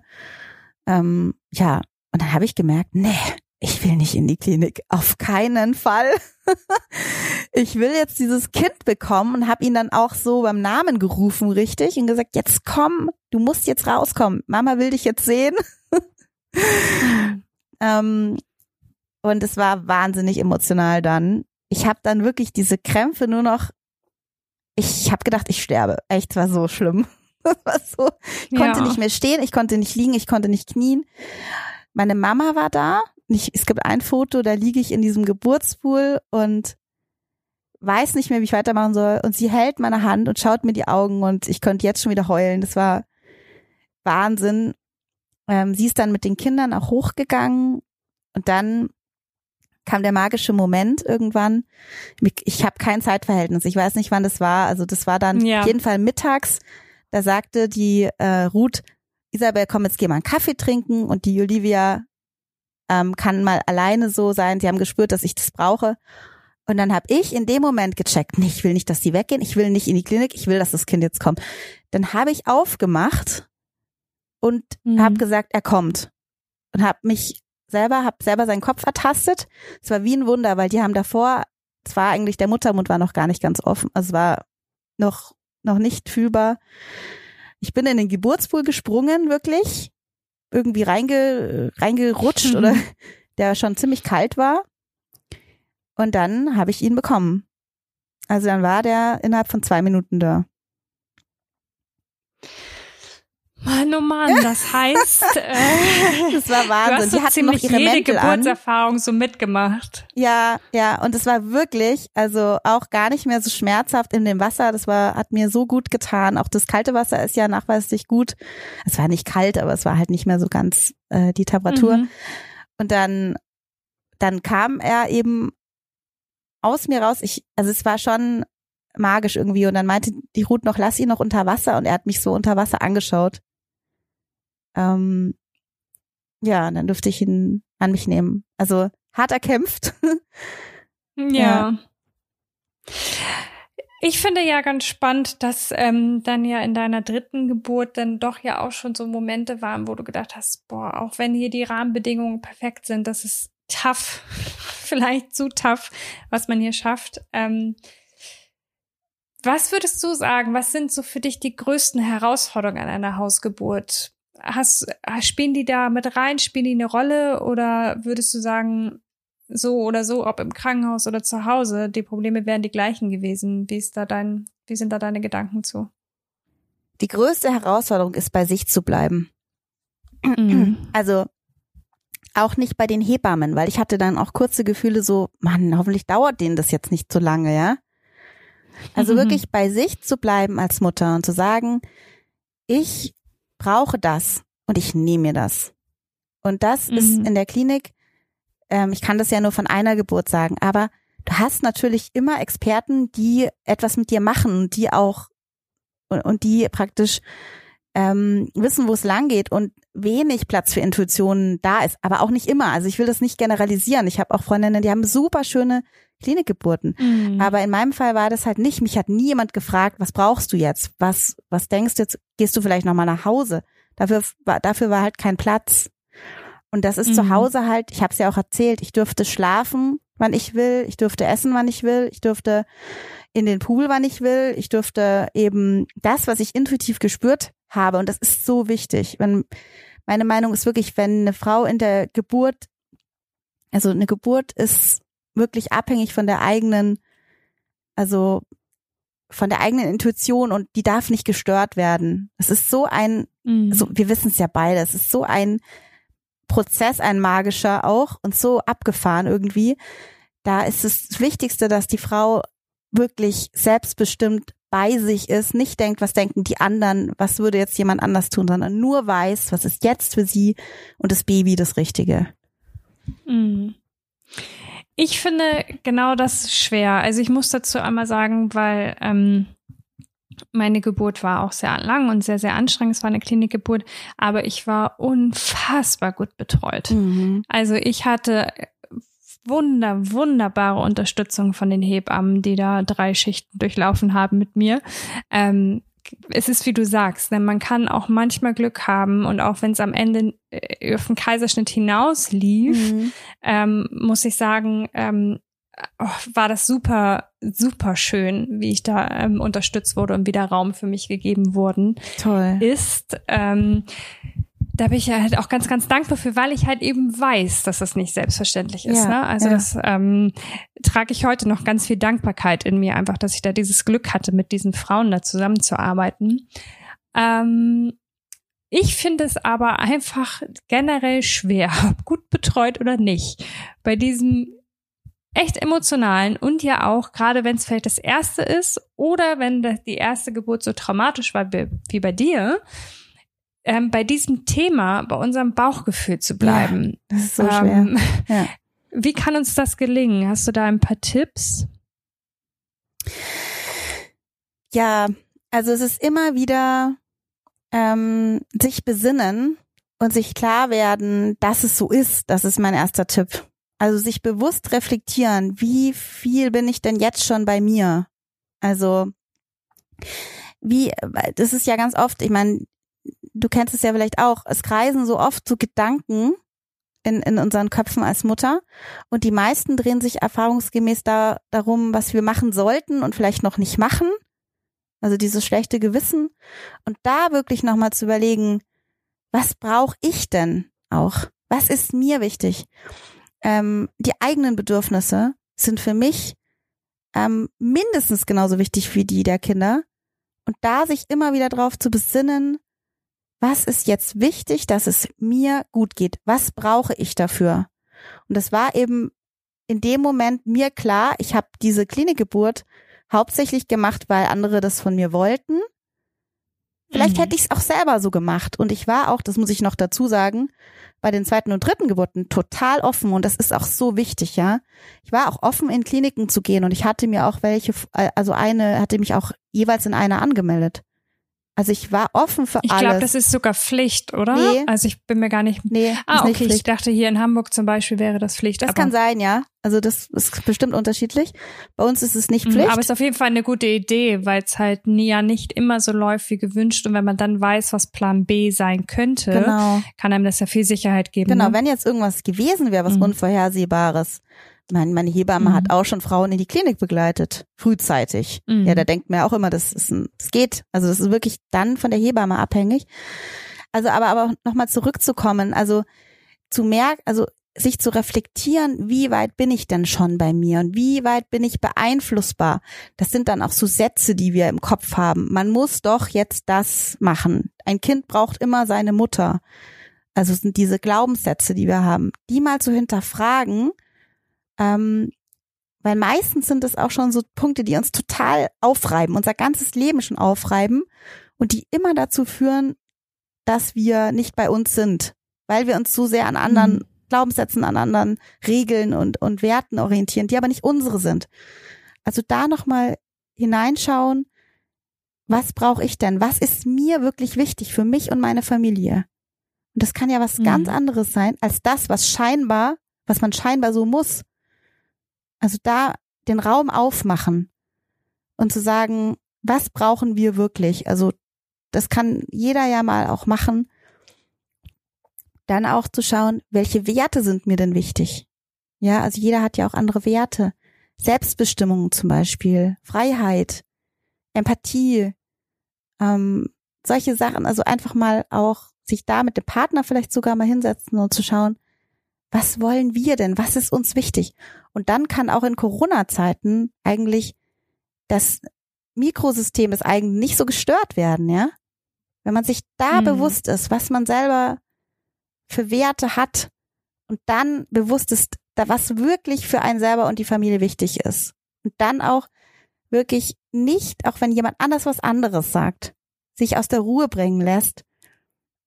Ähm, ja, und dann habe ich gemerkt, nee, ich will nicht in die Klinik, auf keinen Fall. <laughs> ich will jetzt dieses Kind bekommen und habe ihn dann auch so beim Namen gerufen, richtig, und gesagt, jetzt komm, du musst jetzt rauskommen. Mama will dich jetzt sehen. <laughs> ähm, und es war wahnsinnig emotional dann. Ich habe dann wirklich diese Krämpfe nur noch. Ich habe gedacht, ich sterbe. Echt, es war so schlimm. <laughs> Das war so. Ich konnte Ja. nicht mehr stehen, ich konnte nicht liegen, ich konnte nicht knien. Meine Mama war da. Ich, es gibt ein Foto, da liege ich in diesem Geburtspool und weiß nicht mehr, wie ich weitermachen soll. Und sie hält meine Hand und schaut mir die Augen und ich konnte jetzt schon wieder heulen. Das war Wahnsinn. Ähm, sie ist dann mit den Kindern auch hochgegangen und dann kam der magische Moment irgendwann. Ich habe kein Zeitverhältnis. Ich weiß nicht, wann das war. Also das war dann Ja. auf jeden Fall mittags. Da sagte die äh, Ruth, Isabel, komm, jetzt geh mal einen Kaffee trinken. Und die Olivia ähm, kann mal alleine so sein. Sie haben gespürt, dass ich das brauche. Und dann habe ich in dem Moment gecheckt, nee, ich will nicht, dass die weggehen. Ich will nicht in die Klinik. Ich will, dass das Kind jetzt kommt. Dann habe ich aufgemacht und Mhm. habe gesagt, er kommt. Und habe mich selber, habe selber seinen Kopf ertastet. Es war wie ein Wunder, weil die haben davor, es war eigentlich, der Muttermund war noch gar nicht ganz offen. Also es war noch, noch nicht fühlbar. Ich bin in den Geburtspool gesprungen, wirklich. Irgendwie reinge, reingerutscht Mhm. <laughs> oder der schon ziemlich kalt war. Und dann habe ich ihn bekommen. Also dann war der innerhalb von zwei Minuten da. Mann, oh Mann, das <laughs> heißt, äh, Das war du Wahnsinn. hast so hatten noch ihre jede Mäntel an. Geburtserfahrung so mitgemacht. Ja, ja, und es war wirklich, also auch gar nicht mehr so schmerzhaft in dem Wasser. Das war, hat mir so gut getan. Auch das kalte Wasser ist ja nachweislich gut. Es war nicht kalt, aber es war halt nicht mehr so ganz äh, die Temperatur. Mhm. Und dann, dann kam er eben aus mir raus. Ich, also es war schon magisch irgendwie. Und dann meinte die Ruth noch, lass ihn noch unter Wasser. Und er hat mich so unter Wasser angeschaut. Ähm, ja, dann durfte ich ihn an mich nehmen. Also hart erkämpft. <laughs> ja. ja. Ich finde ja ganz spannend, dass ähm, dann ja in deiner dritten Geburt dann doch ja auch schon so Momente waren, wo du gedacht hast, boah, auch wenn hier die Rahmenbedingungen perfekt sind, das ist tough, <laughs> vielleicht zu tough, was man hier schafft. Ähm, was würdest du sagen, was sind so für dich die größten Herausforderungen an einer Hausgeburt? Hast, spielen die da mit rein, spielen die eine Rolle oder würdest du sagen, so oder so, ob im Krankenhaus oder zu Hause, die Probleme wären die gleichen gewesen. Wie ist da dein, wie sind da deine Gedanken zu? Die größte Herausforderung ist, bei sich zu bleiben. Mhm. Also auch nicht bei den Hebammen, weil ich hatte dann auch kurze Gefühle so, Mann, hoffentlich dauert denen das jetzt nicht so lange, ja. Also mhm. wirklich bei sich zu bleiben als Mutter und zu sagen, ich brauche das und ich nehme mir das. Und das mhm. ist in der Klinik ähm, ich kann das ja nur von einer Geburt sagen, aber du hast natürlich immer Experten, die etwas mit dir machen und die auch und, und die praktisch ähm, wissen, wo es lang geht und wenig Platz für Intuitionen da ist, aber auch nicht immer. Also ich will das nicht generalisieren. Ich habe auch Freundinnen, die haben super schöne Klinikgeburten. Mhm. Aber in meinem Fall war das halt nicht. Mich hat nie jemand gefragt, was brauchst du jetzt? Was, was denkst du jetzt? Gehst du vielleicht nochmal nach Hause? Dafür, dafür war halt kein Platz. Und das ist mhm. zu Hause halt, ich habe es ja auch erzählt, ich durfte schlafen, wann ich will, ich durfte essen, wann ich will, ich durfte in den Pool, wann ich will, ich durfte eben das, was ich intuitiv gespürt habe. Und das ist so wichtig. Wenn, meine Meinung ist wirklich, wenn eine Frau in der Geburt, also eine Geburt ist wirklich abhängig von der eigenen, also von der eigenen Intuition und die darf nicht gestört werden. Es ist so ein, mhm. also wir wissen es ja beide, es ist so ein Prozess ein magischer auch und so abgefahren irgendwie. Da ist es Wichtigste, dass die Frau wirklich selbstbestimmt bei sich ist, nicht denkt, was denken die anderen, was würde jetzt jemand anders tun, sondern nur weiß, was ist jetzt für sie und das Baby das Richtige. Mhm. Ich finde genau das schwer. Also ich muss dazu einmal sagen, weil ähm, meine Geburt war auch sehr lang und sehr, sehr anstrengend. Es war eine Klinikgeburt, aber ich war unfassbar gut betreut. Mhm. Also ich hatte wunder, wunderbare Unterstützung von den Hebammen, die da drei Schichten durchlaufen haben mit mir. Ähm, es ist wie du sagst, denn man kann auch manchmal Glück haben und auch wenn es am Ende äh, auf den Kaiserschnitt hinaus lief, mhm. ähm, muss ich sagen, ähm, oh, war das super, super schön, wie ich da ähm, unterstützt wurde und wieder Raum für mich gegeben worden Toll. ist. Ähm, da bin ich ja halt auch ganz, ganz dankbar für, weil ich halt eben weiß, dass das nicht selbstverständlich ist. Ja, ne? Also ja. das ähm, trage ich heute noch ganz viel Dankbarkeit in mir, einfach, dass ich da dieses Glück hatte, mit diesen Frauen da zusammenzuarbeiten. Ähm, ich finde es aber einfach generell schwer, <laughs> gut betreut oder nicht, bei diesem echt emotionalen und ja auch, gerade wenn es vielleicht das erste ist oder wenn die erste Geburt so traumatisch war wie bei dir, ähm, bei diesem Thema, bei unserem Bauchgefühl zu bleiben. Ja, das ist so ähm, schwer. <laughs> Ja. Wie kann uns das gelingen? Hast du da ein paar Tipps? Ja, also es ist immer wieder ähm, sich besinnen und sich klar werden, dass es so ist. Das ist mein erster Tipp. Also sich bewusst reflektieren, wie viel bin ich denn jetzt schon bei mir? Also wie, das ist ja ganz oft, ich meine, du kennst es ja vielleicht auch, es kreisen so oft so Gedanken in, in unseren Köpfen als Mutter und die meisten drehen sich erfahrungsgemäß da darum, was wir machen sollten und vielleicht noch nicht machen. Also dieses schlechte Gewissen und da wirklich nochmal zu überlegen, was brauche ich denn auch? Was ist mir wichtig? ähm, die eigenen Bedürfnisse sind für mich ähm, mindestens genauso wichtig wie die der Kinder. Und da sich immer wieder drauf zu besinnen, was ist jetzt wichtig, dass es mir gut geht? Was brauche ich dafür? Und das war eben in dem Moment mir klar, ich habe diese Klinikgeburt hauptsächlich gemacht, weil andere das von mir wollten. Vielleicht mhm. hätte ich es auch selber so gemacht. Und ich war auch, das muss ich noch dazu sagen, bei den zweiten und dritten Geburten total offen und das ist auch so wichtig, ja. Ich war auch offen in Kliniken zu gehen und ich hatte mir auch welche, also eine hatte mich auch jeweils in einer angemeldet. Also ich war offen für ich alles. Ich glaube, das ist sogar Pflicht, oder? Nee. Also ich bin mir gar nicht. Nee, ah, okay. Pflicht. Ich dachte, hier in Hamburg zum Beispiel wäre das Pflicht. Das kann sein, ja. Also das ist bestimmt unterschiedlich. Bei uns ist es nicht mhm, Pflicht. Aber es ist auf jeden Fall eine gute Idee, weil es halt ja nicht immer so läuft wie gewünscht. Und wenn man dann weiß, was Plan B sein könnte, genau. kann einem das ja viel Sicherheit geben. Genau, ne? wenn jetzt irgendwas gewesen wäre, was mhm. Unvorhersehbares, meine, meine Hebamme mhm. hat auch schon Frauen in die Klinik begleitet, frühzeitig. Mhm. Ja, da denkt man ja auch immer, das ist ein, das geht. Also das ist wirklich dann von der Hebamme abhängig. Also aber aber nochmal zurückzukommen, also zu merken, also sich zu reflektieren, wie weit bin ich denn schon bei mir und wie weit bin ich beeinflussbar. Das sind dann auch so Sätze, die wir im Kopf haben. Man muss doch jetzt das machen. Ein Kind braucht immer seine Mutter. Also es sind diese Glaubenssätze, die wir haben, die mal zu hinterfragen ähm, weil meistens sind es auch schon so Punkte, die uns total aufreiben, unser ganzes Leben schon aufreiben und die immer dazu führen, dass wir nicht bei uns sind, weil wir uns so sehr an anderen mhm. Glaubenssätzen, an anderen Regeln und, und Werten orientieren, die aber nicht unsere sind. Also da nochmal hineinschauen, was brauche ich denn? Was ist mir wirklich wichtig für mich und meine Familie? Und das kann ja was mhm. ganz anderes sein als das, was scheinbar, was man scheinbar so muss. Also da den Raum aufmachen und zu sagen, was brauchen wir wirklich? Also das kann jeder ja mal auch machen. Dann auch zu schauen, welche Werte sind mir denn wichtig? Ja, also jeder hat ja auch andere Werte. Selbstbestimmung zum Beispiel, Freiheit, Empathie, ähm, solche Sachen. Also einfach mal auch sich da mit dem Partner vielleicht sogar mal hinsetzen und zu schauen, was wollen wir denn? Was ist uns wichtig? Und dann kann auch in Corona-Zeiten eigentlich das Mikrosystem des eigenen nicht so gestört werden, ja? Wenn man sich da mhm. bewusst ist, was man selber für Werte hat und dann bewusst ist, da was wirklich für einen selber und die Familie wichtig ist. Und dann auch wirklich nicht, auch wenn jemand anders was anderes sagt, sich aus der Ruhe bringen lässt,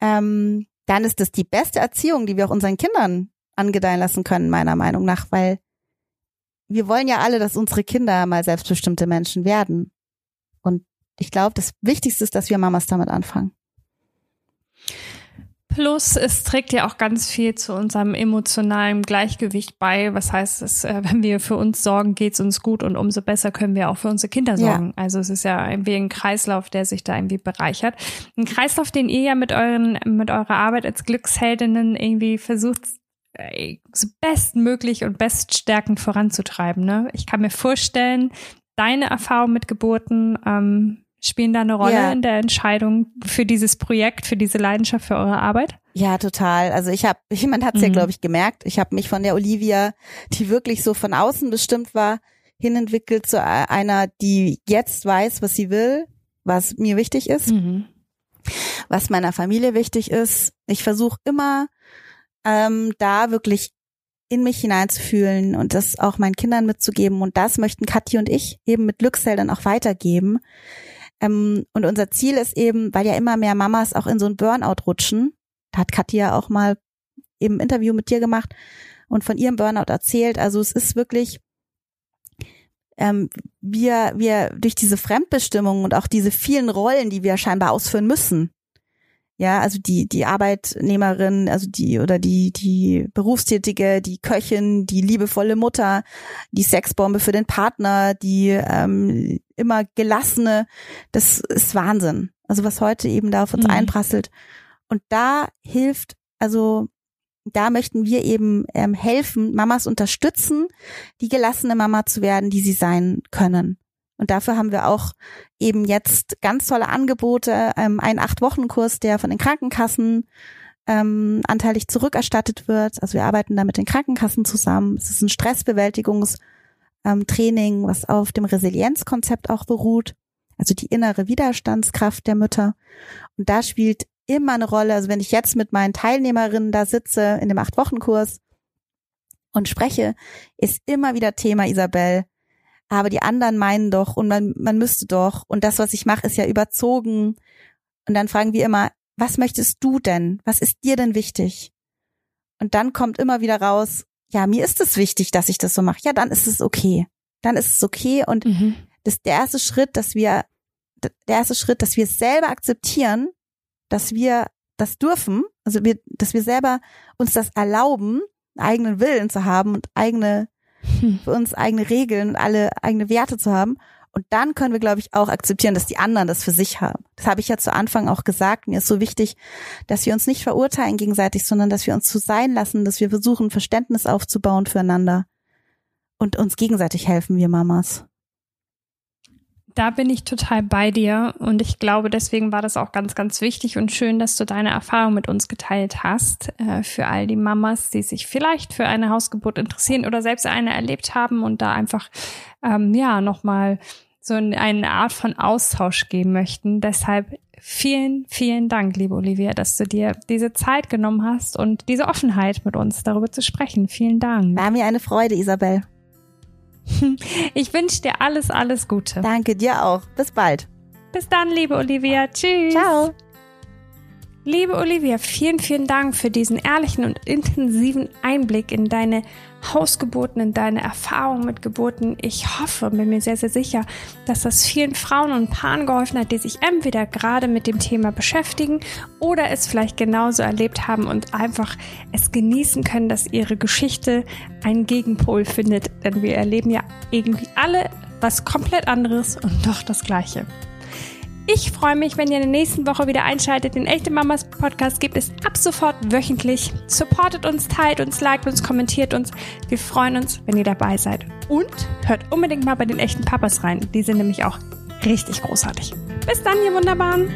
ähm, dann ist das die beste Erziehung, die wir auch unseren Kindern angedeihen lassen können, meiner Meinung nach, weil wir wollen ja alle, dass unsere Kinder mal selbstbestimmte Menschen werden. Und ich glaube, das Wichtigste ist, dass wir Mamas damit anfangen. Plus, es trägt ja auch ganz viel zu unserem emotionalen Gleichgewicht bei. Was heißt es, äh, wenn wir für uns sorgen, geht's uns gut und umso besser können wir auch für unsere Kinder sorgen. Ja. Also es ist ja irgendwie ein Kreislauf, der sich da irgendwie bereichert. Ein Kreislauf, den ihr ja mit euren, mit eurer Arbeit als Glücksheldinnen irgendwie versucht bestmöglich und beststärkend voranzutreiben. Ne? Ich kann mir vorstellen, deine Erfahrungen mit Geburten ähm, spielen da eine Rolle ja. in der Entscheidung für dieses Projekt, für diese Leidenschaft, für eure Arbeit? Ja, total. Also ich habe, jemand hat es mhm. ja, glaube ich, gemerkt. Ich habe mich von der Olivia, die wirklich so von außen bestimmt war, hinentwickelt zu einer, die jetzt weiß, was sie will, was mir wichtig ist, mhm. was meiner Familie wichtig ist. Ich versuche immer ähm, da wirklich in mich hineinzufühlen und das auch meinen Kindern mitzugeben. Und das möchten Kathi und ich eben mit Glückseldern auch weitergeben. Ähm, und unser Ziel ist eben, weil ja immer mehr Mamas auch in so ein Burnout rutschen, da hat Kathi ja auch mal eben ein Interview mit dir gemacht und von ihrem Burnout erzählt. Also es ist wirklich, ähm, wir, wir durch diese Fremdbestimmung und auch diese vielen Rollen, die wir scheinbar ausführen müssen, ja, also die, die Arbeitnehmerin, also die oder die, die Berufstätige, die Köchin, die liebevolle Mutter, die Sexbombe für den Partner, die ähm, immer gelassene, das ist Wahnsinn. Also was heute eben da auf uns mhm. einprasselt. Und da hilft, also da möchten wir eben ähm, helfen, Mamas unterstützen, die gelassene Mama zu werden, die sie sein können. Und dafür haben wir auch eben jetzt ganz tolle Angebote, ähm, einen Acht-Wochen-Kurs, der von den Krankenkassen ähm, anteilig zurückerstattet wird. Also wir arbeiten da mit den Krankenkassen zusammen. Es ist ein Stressbewältigungstraining, ähm, was auf dem Resilienzkonzept auch beruht. Also die innere Widerstandskraft der Mütter. Und da spielt immer eine Rolle. Also wenn ich jetzt mit meinen Teilnehmerinnen da sitze in dem Acht-Wochen-Kurs und spreche, ist immer wieder Thema, Isabel, aber die anderen meinen doch und man, man müsste doch und das, was ich mache, ist ja überzogen Und dann fragen wir immer, was möchtest du denn? Was ist dir denn wichtig? Und dann kommt immer wieder raus, ja, mir ist es wichtig, dass ich das so mache. Ja, dann ist es okay. Dann ist es okay. Und mhm. das der erste Schritt, dass wir, der erste Schritt, dass wir es selber akzeptieren, dass wir das dürfen, also wir, dass wir selber uns das erlauben, eigenen Willen zu haben und eigene, hm. für uns eigene Regeln alle eigene Werte zu haben. Und dann können wir, glaube ich, auch akzeptieren, dass die anderen das für sich haben. Das habe ich ja zu Anfang auch gesagt. Mir ist so wichtig, dass wir uns nicht verurteilen gegenseitig, sondern dass wir uns zu sein lassen, dass wir versuchen, Verständnis aufzubauen füreinander und uns gegenseitig helfen, wir Mamas. Da bin ich total bei dir und ich glaube, deswegen war das auch ganz, ganz wichtig und schön, dass du deine Erfahrung mit uns geteilt hast. Äh, für all die Mamas, die sich vielleicht für eine Hausgeburt interessieren oder selbst eine erlebt haben und da einfach, ähm, ja, nochmal so eine Art von Austausch geben möchten. Deshalb vielen, vielen Dank, liebe Olivia, dass du dir diese Zeit genommen hast und diese Offenheit mit uns darüber zu sprechen. Vielen Dank. War mir eine Freude, Isabel. <laughs> Ich wünsche dir alles, alles Gute. Danke dir auch. Bis bald. Bis dann, liebe Olivia. Tschüss. Ciao. Liebe Olivia, vielen, vielen Dank für diesen ehrlichen und intensiven Einblick in deine Hausgeburten, in deine Erfahrungen mit Geburten. Ich hoffe, bin mir sehr, sehr sicher, dass das vielen Frauen und Paaren geholfen hat, die sich entweder gerade mit dem Thema beschäftigen oder es vielleicht genauso erlebt haben und einfach es genießen können, dass ihre Geschichte einen Gegenpol findet. Denn wir erleben ja irgendwie alle was komplett anderes und doch das Gleiche. Ich freue mich, wenn ihr in der nächsten Woche wieder einschaltet. Den Echte Mamas Podcast gibt es ab sofort wöchentlich. Supportet uns, teilt uns, liked uns, kommentiert uns. Wir freuen uns, wenn ihr dabei seid. Und hört unbedingt mal bei den echten Papas rein. Die sind nämlich auch richtig großartig. Bis dann, ihr Wunderbaren.